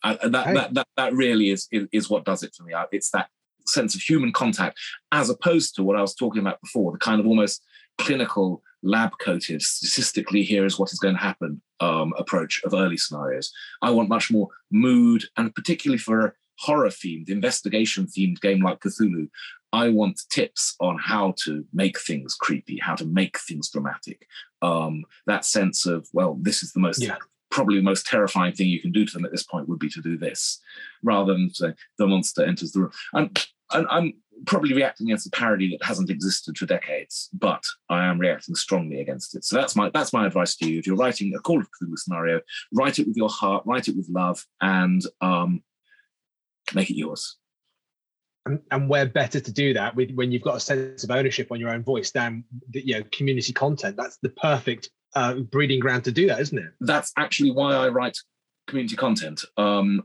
Speaker 2: Uh, that, hey. that, that that really is, is, is what does it for me. It's that sense of human contact as opposed to what I was talking about before, the kind of almost clinical lab coated statistically here is what is going to happen um, approach of early scenarios i want much more mood and particularly for a horror themed, investigation themed game like Cthulhu, I want tips on how to make things creepy, how to make things dramatic. Um, that sense of, well, this is the most yeah. probably the most terrifying thing you can do to them at this point would be to do this, rather than say the monster enters the room. And, and I'm probably reacting against a parody that hasn't existed for decades, but I am reacting strongly against it. So that's my that's my advice to you. If you're writing a Call of Cthulhu scenario, write it with your heart, write it with love, and um, make it yours.
Speaker 1: And, and where better to do that with when you've got a sense of ownership on your own voice than the, you know community content. That's the perfect uh, breeding ground to do that, isn't it?
Speaker 2: That's actually why I write community content. Um,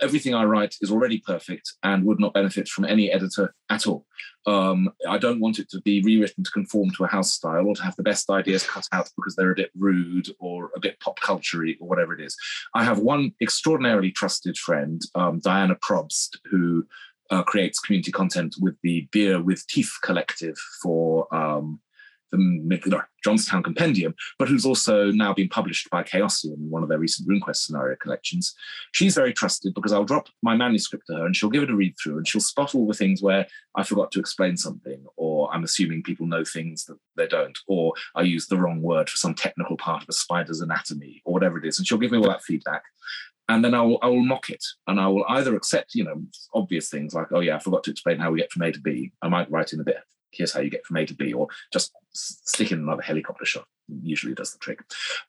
Speaker 2: everything I write is already perfect and would not benefit from any editor at all. Um, I don't want it to be rewritten to conform to a house style or to have the best ideas cut out because they're a bit rude or a bit pop culture or whatever it is. I have one extraordinarily trusted friend, um, Diana Probst, who uh, creates community content with the Beer with Teeth collective for um, the Jonstown Compendium, but who's also now been published by Chaosium in one of their recent RuneQuest scenario collections. She's very trusted because I'll drop my manuscript to her and she'll give it a read through and she'll spot all the things where I forgot to explain something, or I'm assuming people know things that they don't, or I used the wrong word for some technical part of a spider's anatomy, or whatever it is. And she'll give me all that feedback and then I will, I will mock it and I will either accept, you know, obvious things like, oh yeah, I forgot to explain how we get from A to B. I might write in a bit here's how you get from A to B, or just stick in another helicopter shot. Usually does the trick.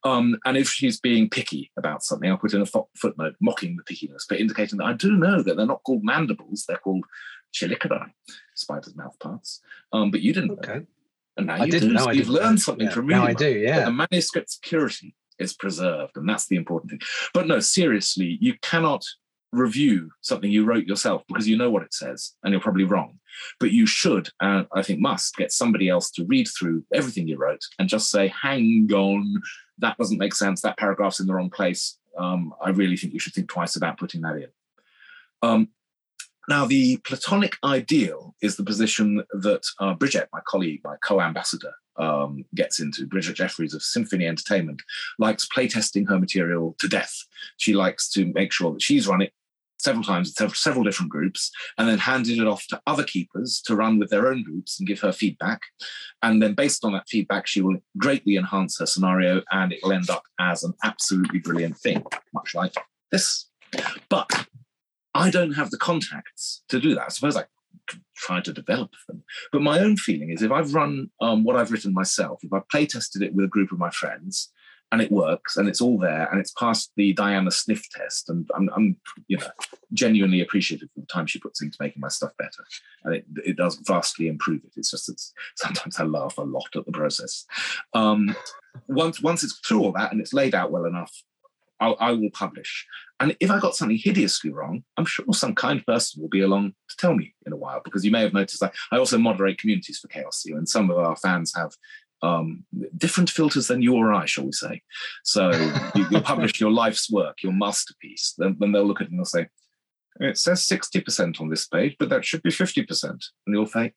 Speaker 2: Um, and if she's being picky about something, I'll put in a fo- footnote mocking the pickiness, but indicating that I do know that they're not called mandibles, they're called chelicerae, spider's mouth parts. Um, but you didn't okay. know. And now I you didn't do. Know, you've learned know. something
Speaker 1: yeah.
Speaker 2: from reading.
Speaker 1: Now I do, yeah.
Speaker 2: The manuscript's purity is preserved, and that's the important thing. But no, seriously, you cannot review something you wrote yourself because you know what it says and you're probably wrong. But you should, and I think must, get somebody else to read through everything you wrote and just say, hang on, that doesn't make sense. That paragraph's in the wrong place. Um, I really think you should think twice about putting that in. Um, now, the Platonic ideal is the position that uh, Bridget, my colleague, my co ambassador, um, gets into. Bridget Jeffries of Symphony Entertainment likes playtesting her material to death. She likes to make sure that she's run it several times with several different groups and then handed it off to other keepers to run with their own groups and give her feedback. And then based on that feedback, she will greatly enhance her scenario and it will end up as an absolutely brilliant thing, much like this. But I don't have the contacts to do that. I suppose I try to develop them. But my own feeling is if I've run um, what I've written myself, if I've play tested it with a group of my friends, and it works and it's all there and it's passed the Diana sniff test. And I'm, I'm, you know, genuinely appreciative of the time she puts into making my stuff better. And it, it does vastly improve it. It's just that sometimes I laugh a lot at the process. Um, once, once it's through all that and it's laid out well enough, I'll, I will publish. And if I got something hideously wrong, I'm sure some kind person will be along to tell me in a while, because you may have noticed that I also moderate communities for Chaosium, and some of our fans have um, different filters than you or I, shall we say. So you, will publish your life's work, your masterpiece. Then, then they'll look at it and they'll say, it says 60% on this page, but that should be 50%. And you'll say,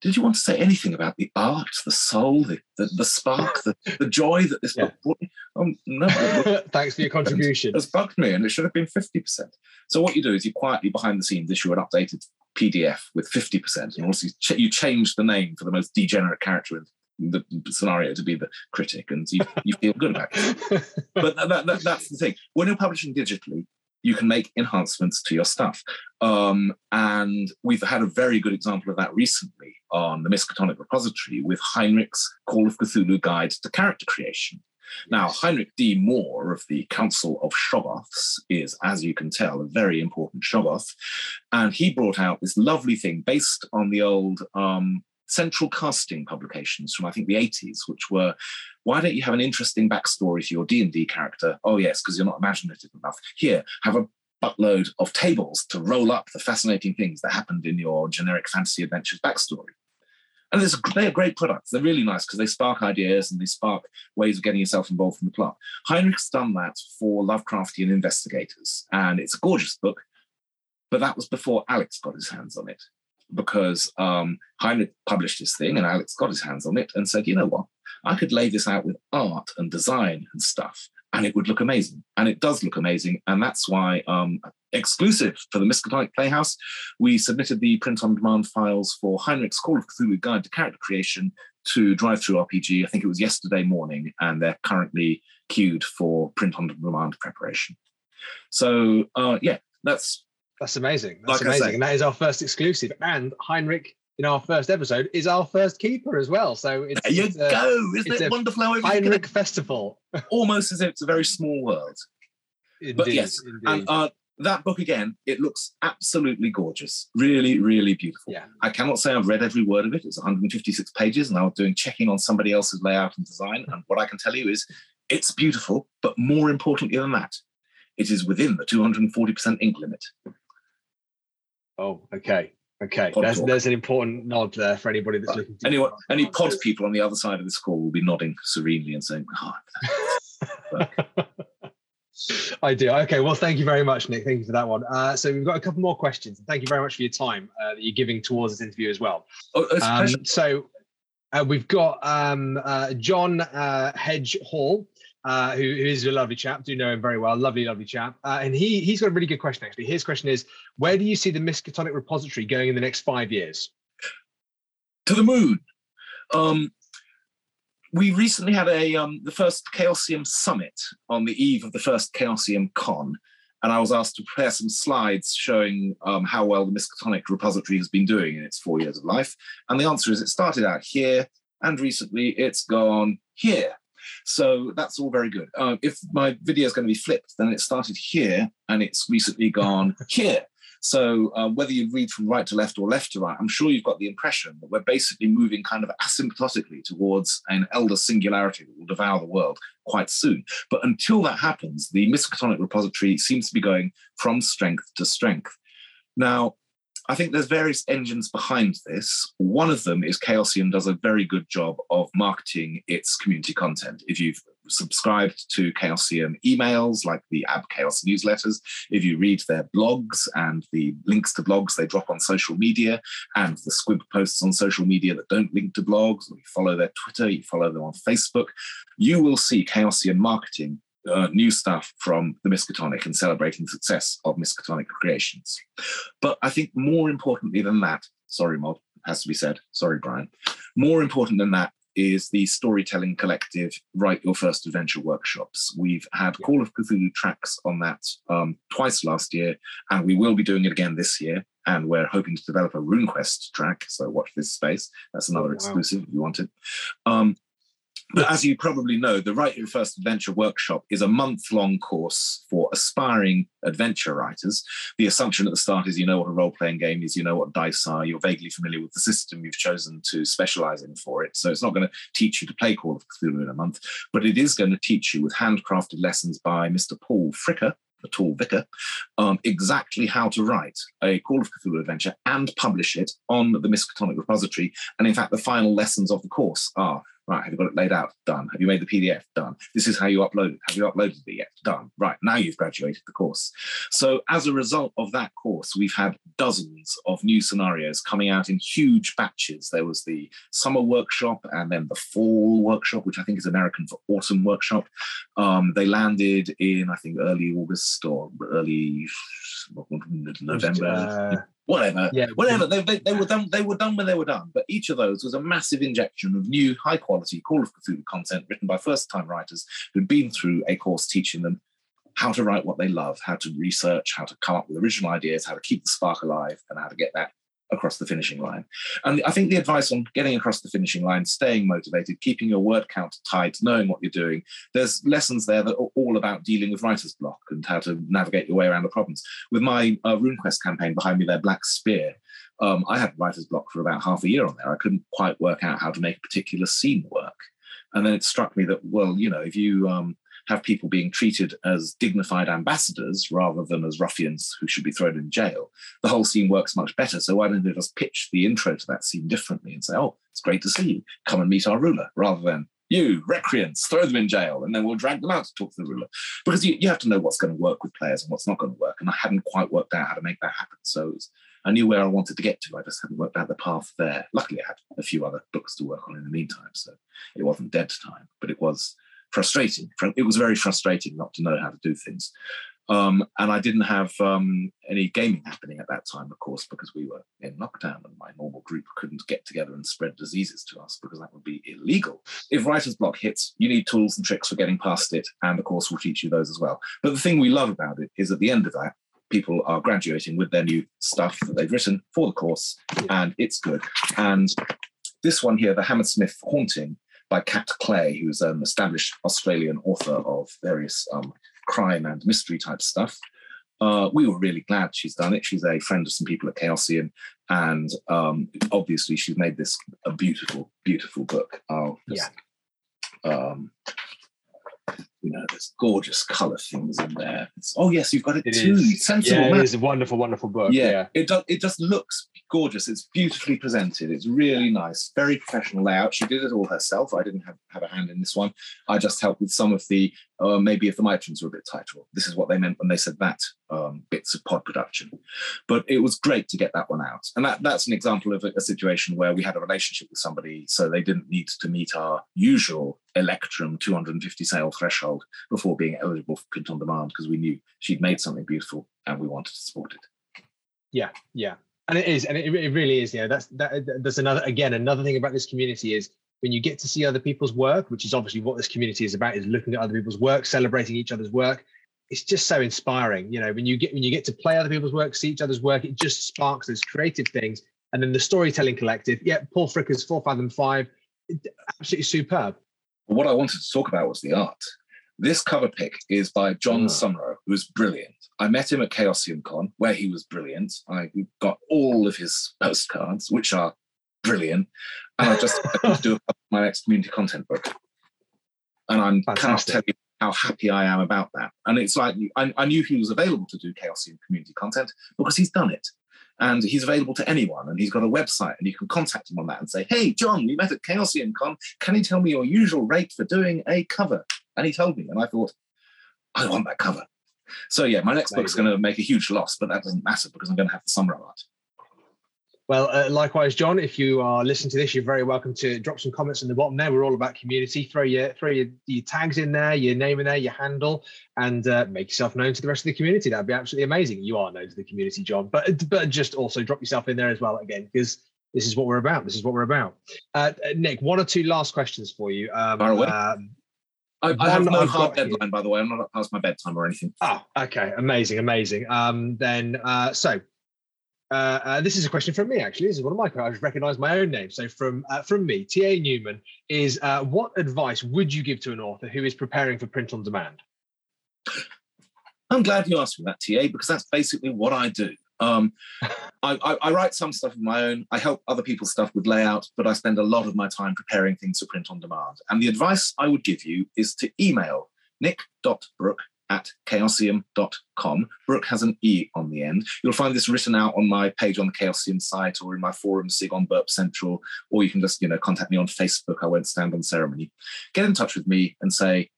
Speaker 2: did you want to say anything about the art, the soul, the, the, the spark, the, the joy that this yeah. book brought me? Um, no.
Speaker 1: Thanks for your contribution.
Speaker 2: It's bugged me, and it should have been 50%. So what you do is you quietly, behind the scenes, issue an updated PDF with 50%. And also, you change the name for the most degenerate character in the scenario to be the critic, and you, you feel good about it. But that, that, that's the thing. When you're publishing digitally, you can make enhancements to your stuff. Um, and we've had a very good example of that recently on the Miskatonic repository with Heinrich's Call of Cthulhu Guide to Character Creation. Now, Heinrich D. Moore of the Council of Shoggoths is, as you can tell, a very important Shoggoth. And he brought out this lovely thing based on the old um, central casting publications from, I think, the 80s, which were why don't you have an interesting backstory to your D&D character? Oh, yes, because you're not imaginative enough. Here, have a buttload of tables to roll up the fascinating things that happened in your generic fantasy adventures backstory. And they're great products. They're really nice because they spark ideas and they spark ways of getting yourself involved in the plot. Heinrich's done that for Lovecraftian investigators, and it's a gorgeous book. But that was before Alex got his hands on it, because um, Heinrich published this thing, and Alex got his hands on it and said, "You know what? I could lay this out with art and design and stuff, and it would look amazing. And it does look amazing. And that's why, um, exclusive for the Miskatonic Playhouse, we submitted the print on demand files for Heinrich's Call of Cthulhu Guide to Character Creation to DriveThruRPG. I think it was yesterday morning, and they're currently queued for print on demand preparation. So, uh, yeah, that's.
Speaker 1: That's amazing. That's like amazing. And that is our first exclusive. And Heinrich in our first episode is our first keeper as well. So it's
Speaker 2: there you
Speaker 1: it's
Speaker 2: go. Isn't it wonderful how
Speaker 1: Heinrich Festival?
Speaker 2: almost as if it's a very small world. Indeed, but yes, indeed. and uh, that book again, it looks absolutely gorgeous. Really, really beautiful.
Speaker 1: Yeah.
Speaker 2: I cannot say I've read every word of it. It's 156 pages, and I was doing checking on somebody else's layout and design. And what I can tell you is it's beautiful, but more importantly than that, it is within the 240% ink limit.
Speaker 1: Oh, okay. Okay, there's, there's, an important nod there for anybody that's uh, looking.
Speaker 2: To anyone, any pod people on the other side of this call will be nodding serenely and saying,
Speaker 1: oh, I do. Okay, well, thank you very much, Nick. Thank you for that one. Uh, so we've got a couple more questions. Thank you very much for your time uh, that you're giving towards this interview as well.
Speaker 2: Oh, um,
Speaker 1: so uh, we've got um, uh, John uh, Hedge Hall uh, who, who is a lovely chap. Do know him very well. Lovely, lovely chap. Uh, and he he's got a really good question actually. His question is: Where do you see the Miskatonic repository going in the next five years?
Speaker 2: To the moon. Um, we recently had a um, the first Chaosium summit on the eve of the first Chaosium con, and I was asked to prepare some slides showing um, how well the Miskatonic repository has been doing in its four years of life. And the answer is it started out here, and recently it's gone here. So that's all very good. Uh, if my video is going to be flipped, then it started here and it's recently gone here. So uh, whether you read from right to left or left to right, I'm sure you've got the impression that we're basically moving kind of asymptotically towards an elder singularity that will devour the world quite soon. But until that happens, the Miskatonic repository seems to be going from strength to strength. Now, I think there's various engines behind this. One of them is Chaosium does a very good job of marketing its community content. If you've subscribed to Chaosium emails, like the Ab Chaos newsletters, if you read their blogs and the links to blogs they drop on social media, and the squib posts on social media that don't link to blogs, or you follow their Twitter, you follow them on Facebook, you will see Chaosium marketing uh, new stuff from the Miskatonic and celebrating the success of Miskatonic creations. But I think more importantly than that, sorry, Mod, has to be said. Sorry, Brian. More important than that is the storytelling collective Write Your First Adventure workshops. We've had Call of Cthulhu tracks on that um, twice last year, and we will be doing it again this year. And we're hoping to develop a RuneQuest track. So watch this space. That's another oh, wow. exclusive if you want it. Um, but as you probably know, the Write Your First Adventure workshop is a month long course for aspiring adventure writers. The assumption at the start is you know what a role playing game is, you know what dice are, you're vaguely familiar with the system you've chosen to specialize in for it. So it's not going to teach you to play Call of Cthulhu in a month, but it is going to teach you with handcrafted lessons by Mr. Paul Fricker, the tall vicar, um, exactly how to write a Call of Cthulhu adventure and publish it on the Miskatonic repository. And in fact, the final lessons of the course are Right, have you got it laid out? Done. Have you made the PDF? Done. This is how you upload it. Have you uploaded it yet? Done. Right, now you've graduated the course. So, as a result of that course, we've had dozens of new scenarios coming out in huge batches. There was the summer workshop and then the fall workshop, which I think is American for autumn workshop. Um, they landed in, I think, early August or early November. Whatever, yeah, whatever. They, they, they, were done. They were done when they were done. But each of those was a massive injection of new, high quality Call of Cthulhu content written by first time writers who'd been through a course teaching them how to write what they love, how to research, how to come up with original ideas, how to keep the spark alive, and how to get that across the finishing line. And I think the advice on getting across the finishing line, staying motivated, keeping your word count tight, knowing what you're doing, there's lessons there that are all about dealing with writer's block and how to navigate your way around the problems. With my uh, RuneQuest campaign behind me there, Black Spear, um, I had writer's block for about half a year on there. I couldn't quite work out how to make a particular scene work. And then it struck me that, well, you know, if you um, have people being treated as dignified ambassadors rather than as ruffians who should be thrown in jail, the whole scene works much better. So why don't they just pitch the intro to that scene differently and say, oh, it's great to see you. Come and meet our ruler, rather than you, recreants, throw them in jail, and then we'll drag them out to talk to the ruler. Because you, you have to know what's going to work with players and what's not going to work. And I hadn't quite worked out how to make that happen. So was, I knew where I wanted to get to. I just hadn't worked out the path there. Luckily, I had a few other books to work on in the meantime. So it wasn't dead time, but it was frustrating. It was very frustrating not to know how to do things. Um, and I didn't have um, any gaming happening at that time, of course, because we were in lockdown and my normal group couldn't get together and spread diseases to us because that would be illegal. If writer's block hits, you need tools and tricks for getting past it, and of course, we'll teach you those as well. But the thing we love about it is at the end of that, people are graduating with their new stuff that they've written for the course, and it's good. And this one here, the Hammersmith Haunting, by Kat Clay, who's an established Australian author of various um, crime and mystery type stuff. Uh, we were really glad she's done it. She's a friend of some people at Chaosium, and um, obviously she's made this a beautiful, beautiful book. Yeah. Um, you know, there's gorgeous color things in there. It's, oh yes, you've got it, it too.
Speaker 1: Is. Sensible. Yeah, it is a wonderful, wonderful book. Yeah, yeah,
Speaker 2: it does. It just looks gorgeous. It's beautifully presented. It's really nice. Very professional layout. She did it all herself. I didn't have, have a hand in this one. I just helped with some of the uh, maybe if the mitrons were a bit tighter. This is what they meant when they said that um, bits of pod production. But it was great to get that one out. And that, that's an example of a, a situation where we had a relationship with somebody, so they didn't need to meet our usual Electrum 250 sale threshold before being eligible for print on demand because we knew she'd made something beautiful and we wanted to support it.
Speaker 1: Yeah, yeah and it is and it, it really is yeah that's that that's another again another thing about this community is when you get to see other people's work which is obviously what this community is about is looking at other people's work celebrating each other's work it's just so inspiring you know when you get when you get to play other people's work see each other's work it just sparks those creative things and then the storytelling collective yeah paul fricker's full fathom five absolutely superb
Speaker 2: what i wanted to talk about was the art this cover pick is by John hmm. oh. who's brilliant. I met him at Chaosium Con, where he was brilliant. I got all of his postcards, which are brilliant. And I just do my next community content book. And I cannot tell you how happy I am about that. And it's like I, I knew he was available to do Chaosium community content because he's done it and he's available to anyone and he's got a website and you can contact him on that and say hey john we met at chaosium con can you tell me your usual rate for doing a cover and he told me, and I thought, I want that cover. So yeah, my next book's going to make a huge loss, but that doesn't matter because I'm going to have the summer art.
Speaker 1: Well, uh, likewise, John. If you are listening to this, you're very welcome to drop some comments in the bottom there. We're all about community. Throw your throw your, your tags in there, your name in there, your handle, and uh, make yourself known to the rest of the community. That'd be absolutely amazing. You are known to the community, John, but but just also drop yourself in there as well again because this is what we're about. This is what we're about. Uh, Nick, one or two last questions for you. Um,
Speaker 2: um I, I have no hard deadline, here. by the way. I'm not past my bedtime or anything.
Speaker 1: Oh, okay, amazing, amazing. Um, then uh, so uh, uh, this is a question from me actually. This is one of my. I just recognise my own name. So from uh, from me, T.A. Newman is uh, what advice would you give to an author who is preparing for print on demand?
Speaker 2: I'm glad you asked me that, TA, because that's basically what I do. Um, I, I, I, write some stuff of my own. I help other people's stuff with layout, but I spend a lot of my time preparing things for print on demand. And the advice I would give you is to email nick.brooke at chaosium.com. Brooke has an E on the end. You'll find this written out on my page on the Chaosium site or in my forum, SIG on Burp Central, or you can just, you know, contact me on Facebook. I won't stand on ceremony. Get in touch with me and say,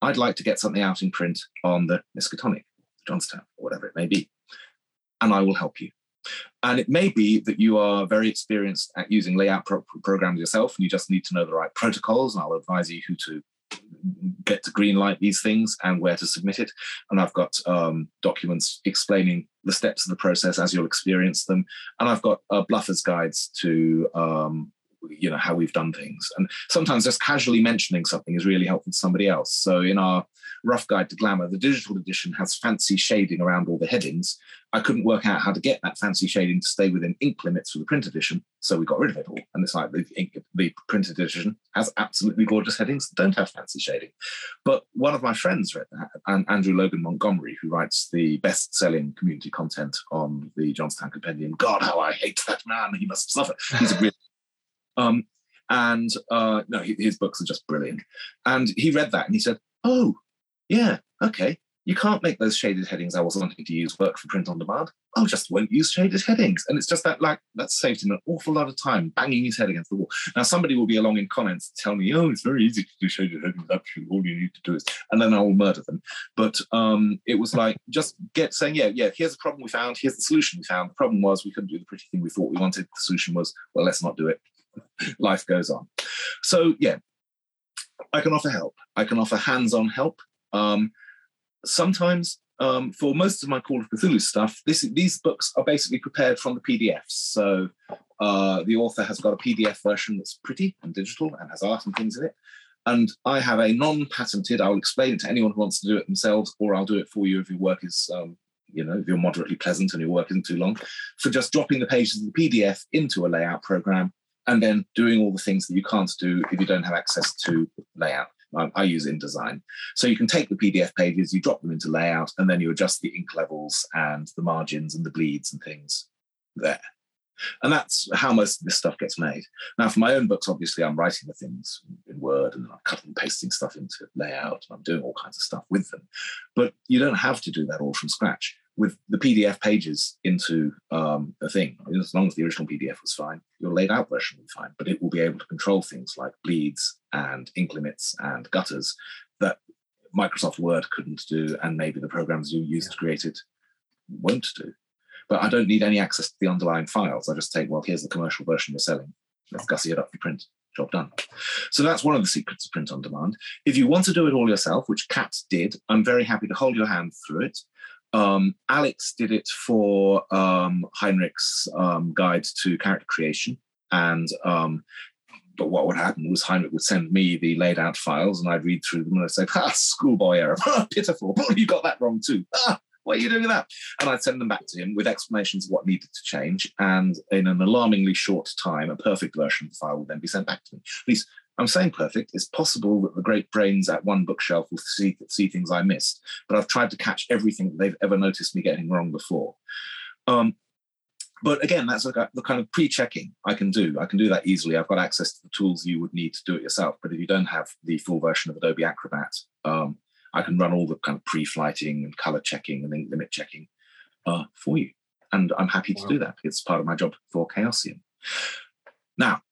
Speaker 2: I'd like to get something out in print on the Miskatonic, Jonstown, or whatever it may be and I will help you. And it may be that you are very experienced at using layout pro- programs yourself, and you just need to know the right protocols, and I'll advise you who to get to green light these things and where to submit it. And I've got um, documents explaining the steps of the process as you'll experience them. And I've got uh, bluffers guides to um, you know how we've done things and sometimes just casually mentioning something is really helpful to somebody else so in our rough guide to glamour the digital edition has fancy shading around all the headings. I couldn't work out how to get that fancy shading to stay within ink limits for the print edition so we got rid of it all. And it's like the, ink, the print edition has absolutely gorgeous headings that don't have fancy shading. But one of my friends read that and andrew logan montgomery who writes the best-selling community content on the jonstown compendium. God how i hate that man. He must suffer. He's a really um, and uh, no, his books are just brilliant. And he read that and he said, "Oh, yeah, okay. You can't make those shaded headings I was wanting to use work for print on demand. I'll just won't use shaded headings." And it's just that like that saved him an awful lot of time banging his head against the wall. Now somebody will be along in comments to tell me, "Oh, it's very easy to do shaded headings. Actually, all you need to do is," and then I will murder them. But um, it was like just get saying, "Yeah, yeah. Here's the problem we found. Here's the solution we found. The problem was we couldn't do the pretty thing we thought we wanted. The solution was, well, let's not do it." life goes on. So yeah, I can offer help. I can offer hands-on help. Um, sometimes um, for most of my Call of Cthulhu stuff, this, these books are basically prepared from the PDFs. So uh, the author has got a PDF version that's pretty and digital and has art and things in it. And I have a non-patented. I'll explain it to anyone who wants to do it themselves, or I'll do it for you if your work is, um, you know, if you're moderately pleasant and your work isn't too long. For just dropping the pages of the PDF into a layout program and then doing all the things that you can't do if you don't have access to layout. I use InDesign. So you can take the PDF pages, you drop them into layout, and then you adjust the ink levels and the margins and the bleeds and things there. And that's how most of this stuff gets made. Now, for my own books, obviously, I'm writing the things in Word and I'm cutting and pasting stuff into layout and I'm doing all kinds of stuff with them. But you don't have to do that all from scratch with the PDF pages into um, a thing. I mean, as long as the original PDF was fine, your laid out version will be fine, but it will be able to control things like bleeds and ink limits and gutters that Microsoft Word couldn't do, and maybe the programs you use to create it won't do. But I don't need any access to the underlying files. I just take, well, here's the commercial version you're selling. Let's gussy it up for print. Job done. So that's one of the secrets of print on demand. If you want to do it all yourself, which Kat did, I'm very happy to hold your hand through it. Um, Alex did it for um, Heinrich's um, guide to character creation, and um, but what would happen was Heinrich would send me the laid out files, and I'd read through them, and I'd say, "Ah, schoolboy error, pitiful, you got that wrong too. Ah, what are you doing that?" And I'd send them back to him with explanations of what needed to change, and in an alarmingly short time, a perfect version of the file would then be sent back to me. At least I'm saying perfect. It's possible that the great brains at OneBookShelf will see, see things I missed, but I've tried to catch everything that they've ever noticed me getting wrong before. Um, but again, that's like the kind of pre-checking I can do. I can do that easily. I've got access to the tools you would need to do it yourself. But if you don't have the full version of Adobe Acrobat, um, I can run all the kind of pre-flighting and color checking and limit checking uh, for you. And I'm happy to wow. do that. It's part of my job for Chaosium. Now,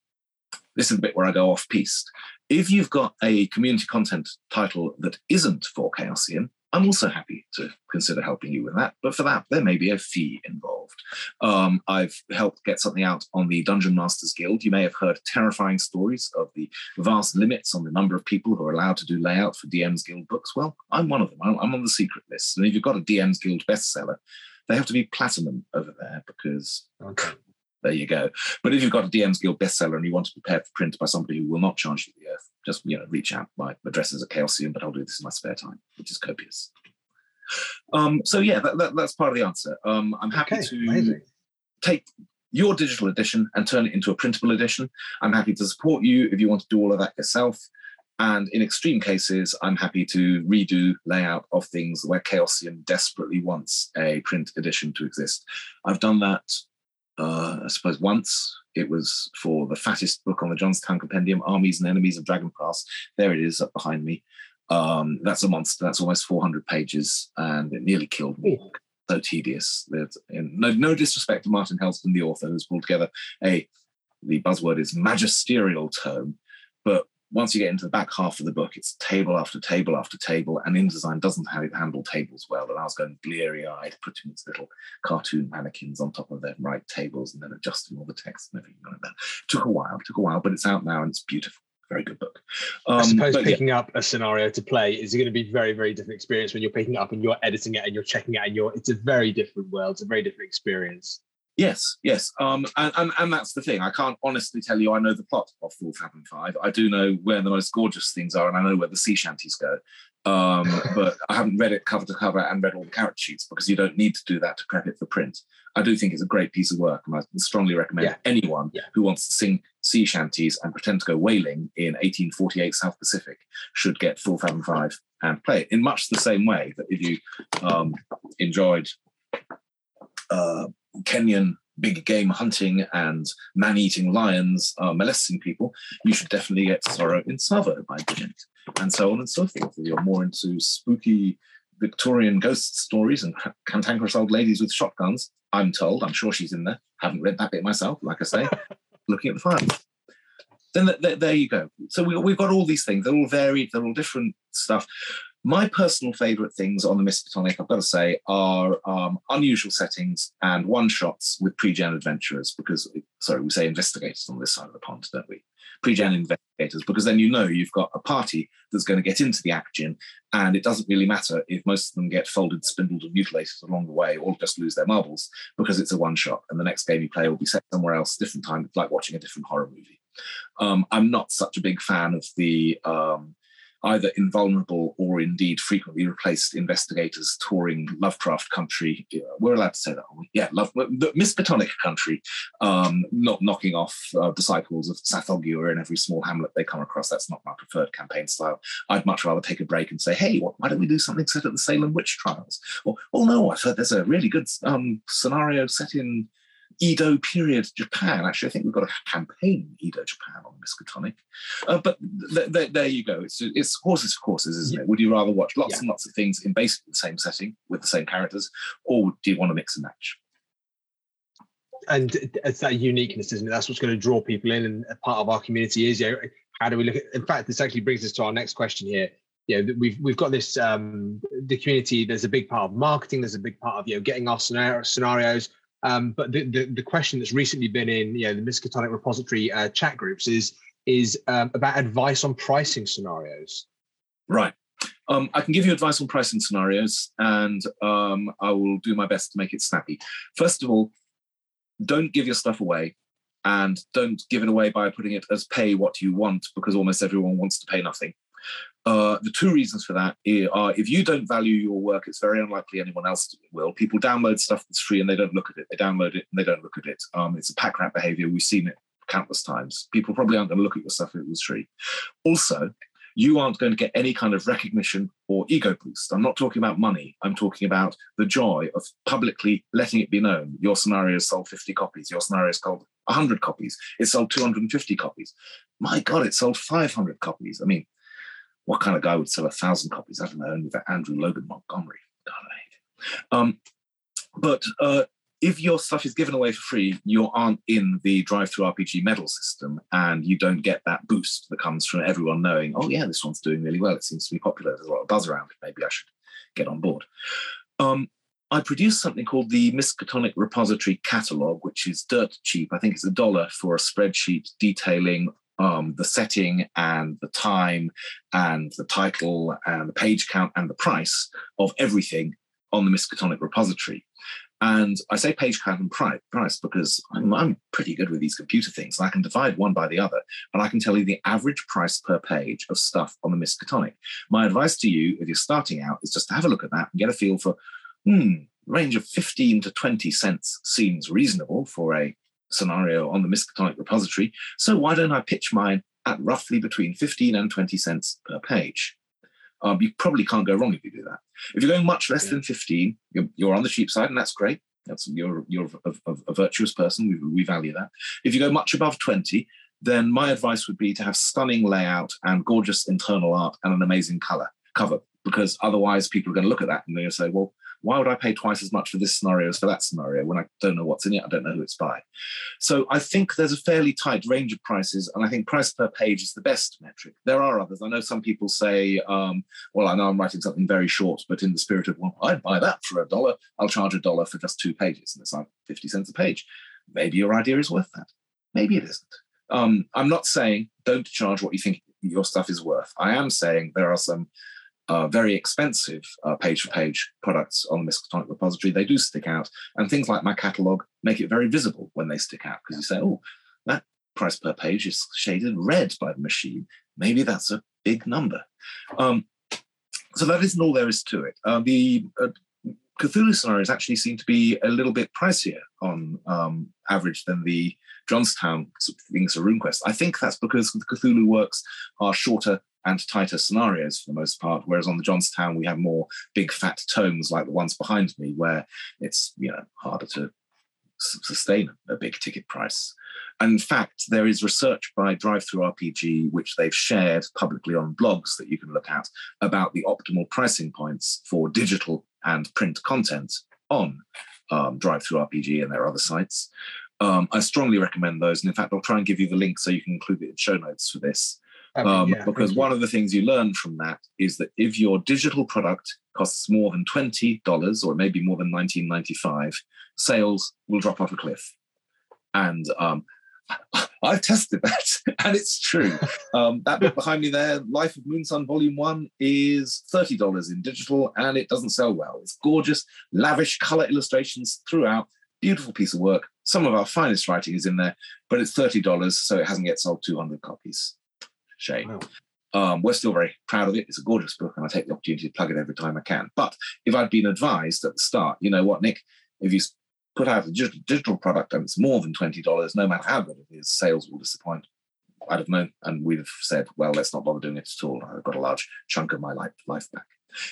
Speaker 2: this is the bit where I go off piste. If you've got a community content title that isn't for Chaosium, I'm also happy to consider helping you with that. But for that, there may be a fee involved. Um, I've helped get something out on the Dungeon Masters Guild. You may have heard terrifying stories of the vast limits on the number of people who are allowed to do layout for DM's Guild books. Well, I'm one of them. I'm on the secret list. And if you've got a DM's Guild bestseller, they have to be platinum over there because okay there you go. But if you've got a DM's Guild bestseller and you want to prepare for print by somebody who will not charge you the earth, just you know, reach out. My address is at Chaosium, but I'll do this in my spare time, which is copious. Um, so yeah, that, that, that's part of the answer. Um, I'm happy okay, to amazing. take your digital edition and turn it into a printable edition. I'm happy to support you if you want to do all of that yourself. And in extreme cases, I'm happy to redo layout of things where Chaosium desperately wants a print edition to exist. I've done that uh, I suppose once it was for the fattest book on the Jonstown Compendium, Armies and Enemies of Dragon Pass. There it is up behind me. Um, that's a monster. That's almost 400 pages, and it nearly killed me. Ooh. So tedious. no, no disrespect to Martin Helsdon, the author, who's pulled together a the buzzword is magisterial tome, but once you get into the back half of the book, it's table after table after table, and InDesign doesn't handle tables well. And I was going bleary eyed, putting these little cartoon mannequins on top of their right tables and then adjusting all the text and everything like that. It took a while, took a while, but it's out now and it's beautiful. very good book.
Speaker 1: Um, I suppose picking yeah. up a scenario to play is going to be very, very different experience when you're picking it up and you're editing it and you're checking it and you're. It's a very different world. It's a very different experience.
Speaker 2: Yes, yes, um, and, and and that's the thing. I can't honestly tell you I know the plot of Full Fathom Five. I do know where the most gorgeous things are, and I know where the sea shanties go. Um, but I haven't read it cover to cover and read all the character sheets because you don't need to do that to prep it for print. I do think it's a great piece of work, and I strongly recommend yeah. anyone yeah. who wants to sing sea shanties and pretend to go whaling in 1848 South Pacific should get Full Fathom Five and play it in much the same way that if you um, enjoyed uh, Kenyan big game hunting and man-eating lions uh, molesting people, you should definitely get Sorrow in Tsavo by Bridget, and so on and so forth. If you're more into spooky Victorian ghost stories and cantankerous old ladies with shotguns, I'm told, I'm sure she's in there. Haven't read that bit myself, like I say, looking at the file. Then th- th- there you go. So we, we've got all these things. They're all varied. They're all different stuff. My personal favourite things on the Miskatonic, I've got to say, are um, unusual settings and one shots with pre-gen adventurers. Because sorry, we say investigators on this side of the pond, don't we? Pre-gen investigators, because then you know you've got a party that's going to get into the action, and it doesn't really matter if most of them get folded, spindled, and mutilated along the way, or just lose their marbles, because it's a one shot, and the next game you play will be set somewhere else, different time, like watching a different horror movie. Um, I'm not such a big fan of the um, either invulnerable or indeed frequently replaced investigators touring Lovecraft country. We're allowed to say that? Yeah, love the Miskatonic country, um, not knocking off uh, disciples of Tsathoggua in every small hamlet they come across. That's not my preferred campaign style. I'd much rather take a break and say, hey, why don't we do something set at the Salem witch trials? Or, oh no, I've heard there's a really good um, scenario set in Edo period Japan. Actually, I think we've got a campaign in Edo Japan on Miskatonic. Uh, but th- th- there you go. It's, it's horses for courses, isn't yeah. it? Would you rather watch lots yeah. and lots of things in basically the same setting with the same characters, or do you want to mix and match?
Speaker 1: And it's that uniqueness, isn't it? That's what's going to draw people in, and part of our community is, you know, how do we look at? In fact, this actually brings us to our next question here you know we've we've got this um the community there's a big part of marketing there's a big part of you know getting our scenarios um, but the, the, the question that's recently been in you know, the Miskatonic repository uh, chat groups is is um, about advice on pricing scenarios.
Speaker 2: Right. Um, I can give you advice on pricing scenarios, and um, I will do my best to make it snappy. First of all, don't give your stuff away, and don't give it away by putting it as pay what you want, because almost everyone wants to pay nothing. Uh, the two reasons for that are if you don't value your work, it's very unlikely anyone else will. People download stuff that's free and they don't look at it. They download it and they don't look at it. Um, it's a pack rat behavior. We've seen it countless times. People probably aren't going to look at your stuff if it was free. Also, you aren't going to get any kind of recognition or ego boost. I'm not talking about money. I'm talking about the joy of publicly letting it be known. Your scenario sold 50 copies. Your scenario sold 100 copies. It sold 250 copies. My God, it sold 500 copies. I mean, what kind of guy would sell a thousand copies? I don't know, only that Andrew Logan Montgomery. God. Um, but uh, if your stuff is given away for free, you aren't in the DriveThruRPG medal system, and you don't get that boost that comes from everyone knowing, oh yeah, this one's doing really well. It seems to be popular. There's a lot of buzz around it. Maybe I should get on board. Um, I produced something called the Miskatonic Repository Catalog, which is dirt cheap. I think it's a dollar for a spreadsheet detailing um, the setting and the time and the title and the page count and the price of everything on the Miskatonic repository. And I say page count and price because I'm, I'm, pretty good with these computer things. And I can divide one by the other, and I can tell you the average price per page of stuff on the Miskatonic. My advice to you, if you're starting out, is just to have a look at that and get a feel for, hmm, range of 15 to 20 cents seems reasonable for a scenario on the Miskatonic repository. So why don't I pitch mine at roughly between 15 and 20 cents per page? Um, you probably can't go wrong if you do that. If you're going much less yeah. than 15, you're, you're, on the cheap side, and that's great. That's you're you're a, a, a virtuous person. We, we value that. If you go much above 20, then my advice would be to have stunning layout and gorgeous internal art and an amazing color cover, because otherwise people are going to look at that and they're going to say, well, why would I pay twice as much for this scenario as for that scenario when I don't know what's in it? I don't know who it's by. So I think there's a fairly tight range of prices, and I think price per page is the best metric. There are others. I know some people say, um, well, I know I'm writing something very short, but in the spirit of, well, I'd buy that for a dollar. I'll charge a dollar for just two pages, and it's like 50 cents a page. Maybe your idea is worth that. Maybe it isn't. Um, I'm not saying don't charge what you think your stuff is worth. I am saying there are some uh, very expensive uh, page for page products on the Miskatonic repository. They do stick out, and things like my catalog make it very visible when they stick out because you say, oh, that price per page is shaded red by the machine. Maybe that's a big number. Um, so that isn't all there is to it. Uh, the uh, Cthulhu scenarios actually seem to be a little bit pricier on um, average than the Jonstown things of RuneQuest. I think that's because the Cthulhu works are shorter and tighter scenarios for the most part, whereas on the Jonstown we have more big fat tomes like the ones behind me, where it's you know harder to sustain a big ticket price. And in fact, there is research by DriveThruRPG, which they've shared publicly on blogs that you can look at, about the optimal pricing points for digital and print content on um, RPG and their other sites. Um, I strongly recommend those. And in fact, I'll try and give you the link so you can include it in show notes for this. Um, yeah, because one of the things you learn from that is that if your digital product costs more than $20 or maybe more than 19.95, sales will drop off a cliff. And um, I've tested that, and it's true. Um, that book behind me there, Life of Moonson Volume One, is thirty dollars in digital, and it doesn't sell well. It's gorgeous, lavish color illustrations throughout, beautiful piece of work. Some of our finest writing is in there, but it's thirty dollars, so it hasn't yet sold two hundred copies. Shame. Wow. Um, we're still very proud of it. It's a gorgeous book, and I take the opportunity to plug it every time I can. But if I'd been advised at the start, you know what, Nick, if you put out a digital product and it's more than $20, no matter how good it is, sales will disappoint. I'd have known, and we'd have said, well, let's not bother doing it at all. I've got a large chunk of my life, life back.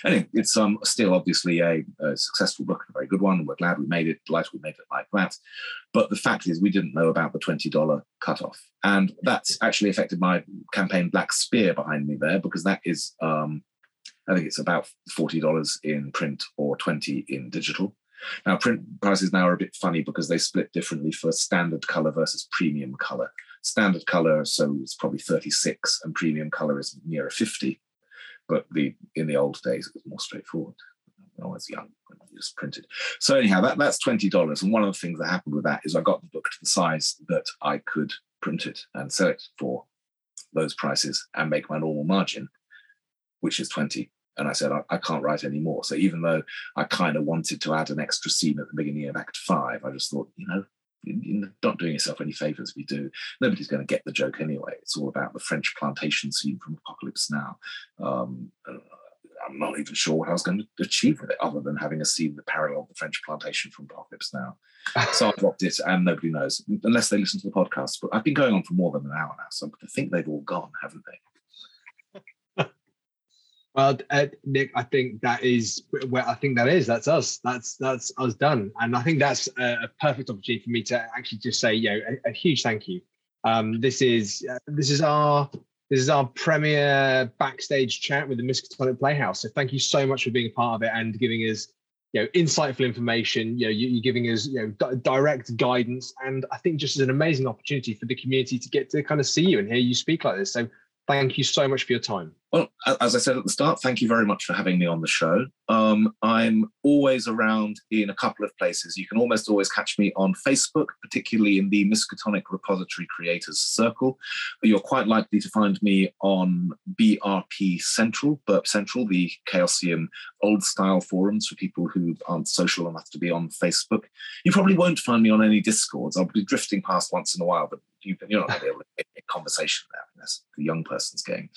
Speaker 2: Anyway, it's um, still obviously a, a, successful book, a very good one. We're glad we made it, delighted we made it like that. But the fact is, we didn't know about the $20 cutoff. And that's actually affected my campaign Black Spear behind me there, because that is, um, I think it's about $40 in print or 20 in digital. Now, print prices now are a bit funny because they split differently for standard color versus premium color. Standard color, so it's probably 36, and premium color is nearer 50. But the in the old days, it was more straightforward. When I was young, when just printed. So anyhow, that, that's twenty dollars. And one of the things that happened with that is I got the book to the size that I could print it and sell it for those prices and make my normal margin, which is twenty and I said, I, I can't write anymore. So even though I kind of wanted to add an extra scene at the beginning of Act Five, I just thought, you know, you're not doing yourself any favors if you do. Nobody's going to get the joke anyway. It's all about the French plantation scene from Apocalypse Now. Um, I'm not even sure what I was going to achieve with it other than having a scene that paralleled the French plantation from Apocalypse Now. so I dropped it and nobody knows unless they listen to the podcast. But I've been going on for more than an hour now. So I think they've all gone, haven't they?
Speaker 1: Well, uh, Nick, I think that is where I think that is. That's us. That's that's us done. And I think that's a, perfect opportunity for me to actually just say, you know, a, a huge thank you. Um, this is uh, this is our this is our premier backstage chat with the Miskatonic Playhouse. So thank you so much for being a part of it and giving us you know insightful information. You know, you, are giving us you know direct guidance, and I think just as an amazing opportunity for the community to get to kind of see you and hear you speak like this. So thank you so much for your time.
Speaker 2: Well, as I said at the start, thank you very much for having me on the show. Um, I'm always around in a couple of places. You can almost always catch me on Facebook, particularly in the Miskatonic Repository Creators Circle. You're quite likely to find me on BRP Central, Burp Central, the Chaosium old style forums for people who aren't social enough to be on Facebook. You probably won't find me on any Discords. I'll be drifting past once in a while, but you, are not going to be able to get a conversation there. That's the young person's game.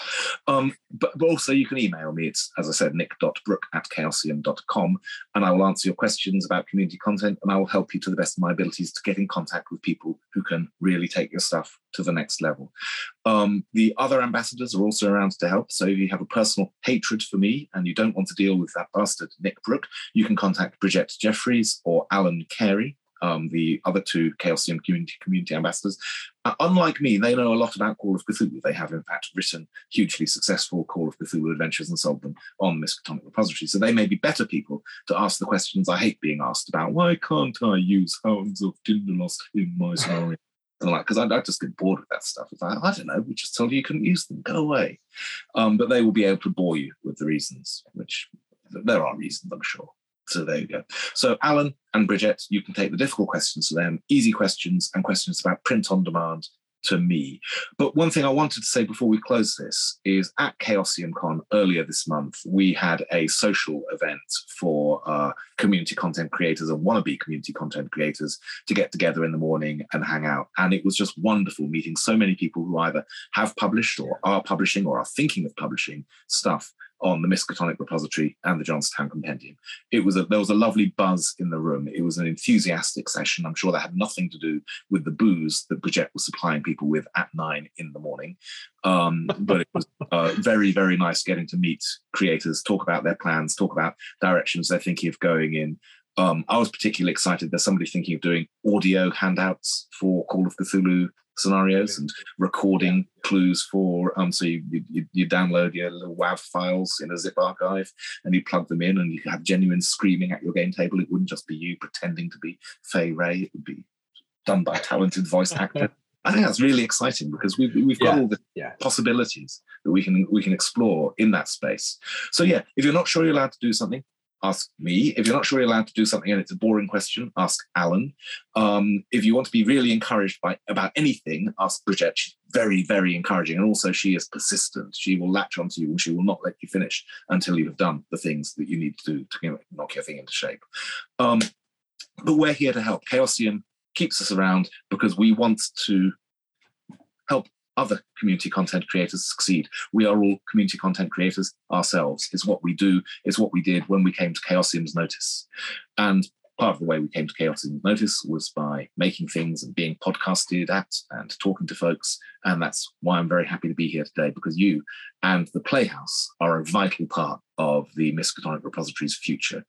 Speaker 2: Um, but, but, also you can email me. It's, as I said, nick.brooke at chaosium.com, and I will answer your questions about community content, and I will help you to the best of my abilities to get in contact with people who can really take your stuff to the next level. Um, the other ambassadors are also around to help. So if you have a personal hatred for me and you don't want to deal with that bastard Nick Brooke, you can contact Bridget Jeffries or Alan Carey um, the other two Chaosium community, community ambassadors. Uh, unlike me, they know a lot about Call of Cthulhu. They have, in fact, written hugely successful Call of Cthulhu adventures and sold them on the Miskatonic Repository. So they may be better people to ask the questions I hate being asked about. Why can't I use Hounds of Tindalos in my story? and like because I, I, just get bored with that stuff. It's like I don't know, we just told you you couldn't use them. Go away. Um, but they will be able to bore you with the reasons, which there are reasons, I'm sure. So there you go. So Alan and Bridget, you can take the difficult questions to them, easy questions and questions about print on demand to me. But one thing I wanted to say before we close this is at Chaosium Con earlier this month, we had a social event for uh, community content creators and wannabe community content creators to get together in the morning and hang out. And it was just wonderful meeting so many people who either have published or are publishing or are thinking of publishing stuff on the Miskatonic repository and the Jonstown Compendium. It was a, there was a lovely buzz in the room. It was an enthusiastic session. I'm sure that had nothing to do with the booze that Bridget was supplying people with at nine in the morning. Um, but it was uh, very, very nice getting to meet creators, talk about their plans, talk about directions they're thinking of going in. Um, I was particularly excited. There's somebody thinking of doing audio handouts for Call of Cthulhu scenarios and recording clues for um so you, you, you download your little wav files in a zip archive and you plug them in and you have genuine screaming at your game table. It wouldn't just be you pretending to be Fay Wray it would be done by a talented voice actor. I think that's really exciting because we've we've got yeah, all the yeah. possibilities that we can we can explore in that space. So yeah, if you're not sure you're allowed to do something, ask me. If you're not sure you're allowed to do something and it's a boring question, ask Alan. Um, if you want to be really encouraged by about anything, ask Bridget. She's very, very encouraging. And also she is persistent. She will latch onto you and she will not let you finish until you have done the things that you need to do to knock your thing into shape. Um, but we're here to help. Chaosium keeps us around because we want to help other community content creators succeed. We are all community content creators ourselves. It's what we do, it's what we did when we came to Chaosium's Notice. And part of the way we came to Chaosium's Notice was by making things and being podcasted at and talking to folks. And that's why I'm very happy to be here today because you and the Playhouse are a vital part of the Miskatonic Repository's future.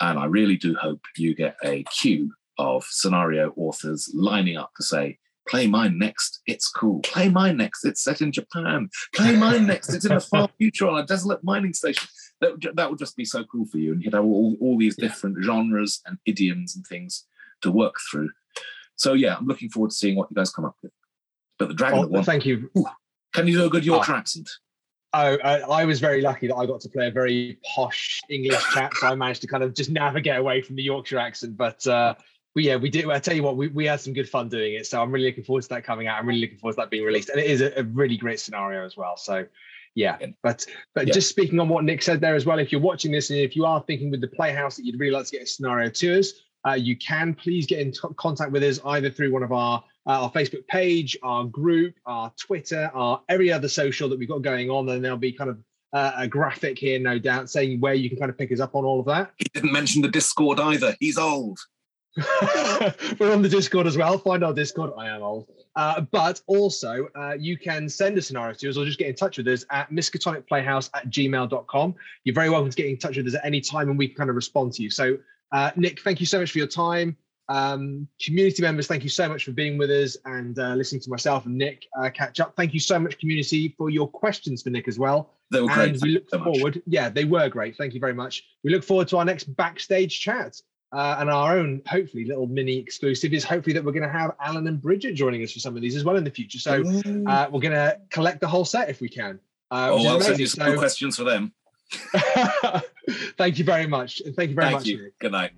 Speaker 2: And I really do hope you get a queue of scenario authors lining up to say, play mine next. It's cool. Play mine next. It's set in Japan. Play mine next. It's in a far future on a desolate mining station. That, that would just be so cool for you. And you'd have all, all these different genres and idioms and things to work through. So yeah, I'm looking forward to seeing what you guys come up with. But the dragon
Speaker 1: oh, one, thank you. Ooh,
Speaker 2: can you do a good Yorkshire oh. accent?
Speaker 1: Oh, I, I, was very lucky that I got to play a very posh English chap, so I managed to kind of just navigate away from the Yorkshire accent. But uh, but yeah, we did. I tell you what, we, we had some good fun doing it. So I'm really looking forward to that coming out. I'm really looking forward to that being released, and it is a, a really great scenario as well. So yeah, but but yeah. just speaking on what Nick said there as well, if you're watching this and if you are thinking with the Playhouse that you'd really like to get a scenario to us, uh, you can please get in t- contact with us either through one of our uh, our Facebook page, our group, our Twitter, our every other social that we've got going on, and there'll be kind of uh, a graphic here, no doubt, saying where you can kind of pick us up on all of that.
Speaker 2: He didn't mention the Discord either. He's old.
Speaker 1: We're on the Discord as well. Find our Discord. I am old. Uh, but also, uh, you can send a scenario to us or just get in touch with us at miskatonicplayhouse at gmail.com. You're very welcome to get in touch with us at any time and we can kind of respond to you. So, uh, Nick, thank you so much for your time. Um, community members, thank you so much for being with us and uh, listening to myself and Nick uh, catch up. Thank you so much, community, for your questions for Nick as well.
Speaker 2: They were
Speaker 1: great.
Speaker 2: And
Speaker 1: we look so forward. Much. Yeah, they were great. Thank you very much. We look forward to our next backstage chat. Uh, and our own, hopefully, little mini exclusive is hopefully that we're going to have Alan and Bridget joining us for some of these as well in the future. So uh, we're going to collect the whole set if we can.
Speaker 2: Uh, oh, I'll send you some so, questions for them.
Speaker 1: thank you very much. Thank you very
Speaker 2: thank
Speaker 1: much.
Speaker 2: You. Good night.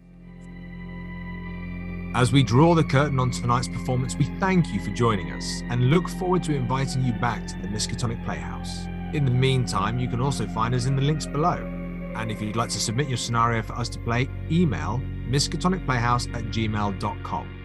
Speaker 3: As we draw the curtain on tonight's performance, we thank you for joining us and look forward to inviting you back to the Miskatonic Playhouse. In the meantime, you can also find us in the links below. And if you'd like to submit your scenario for us to play, email miskatonicplayhouse at gmail.com.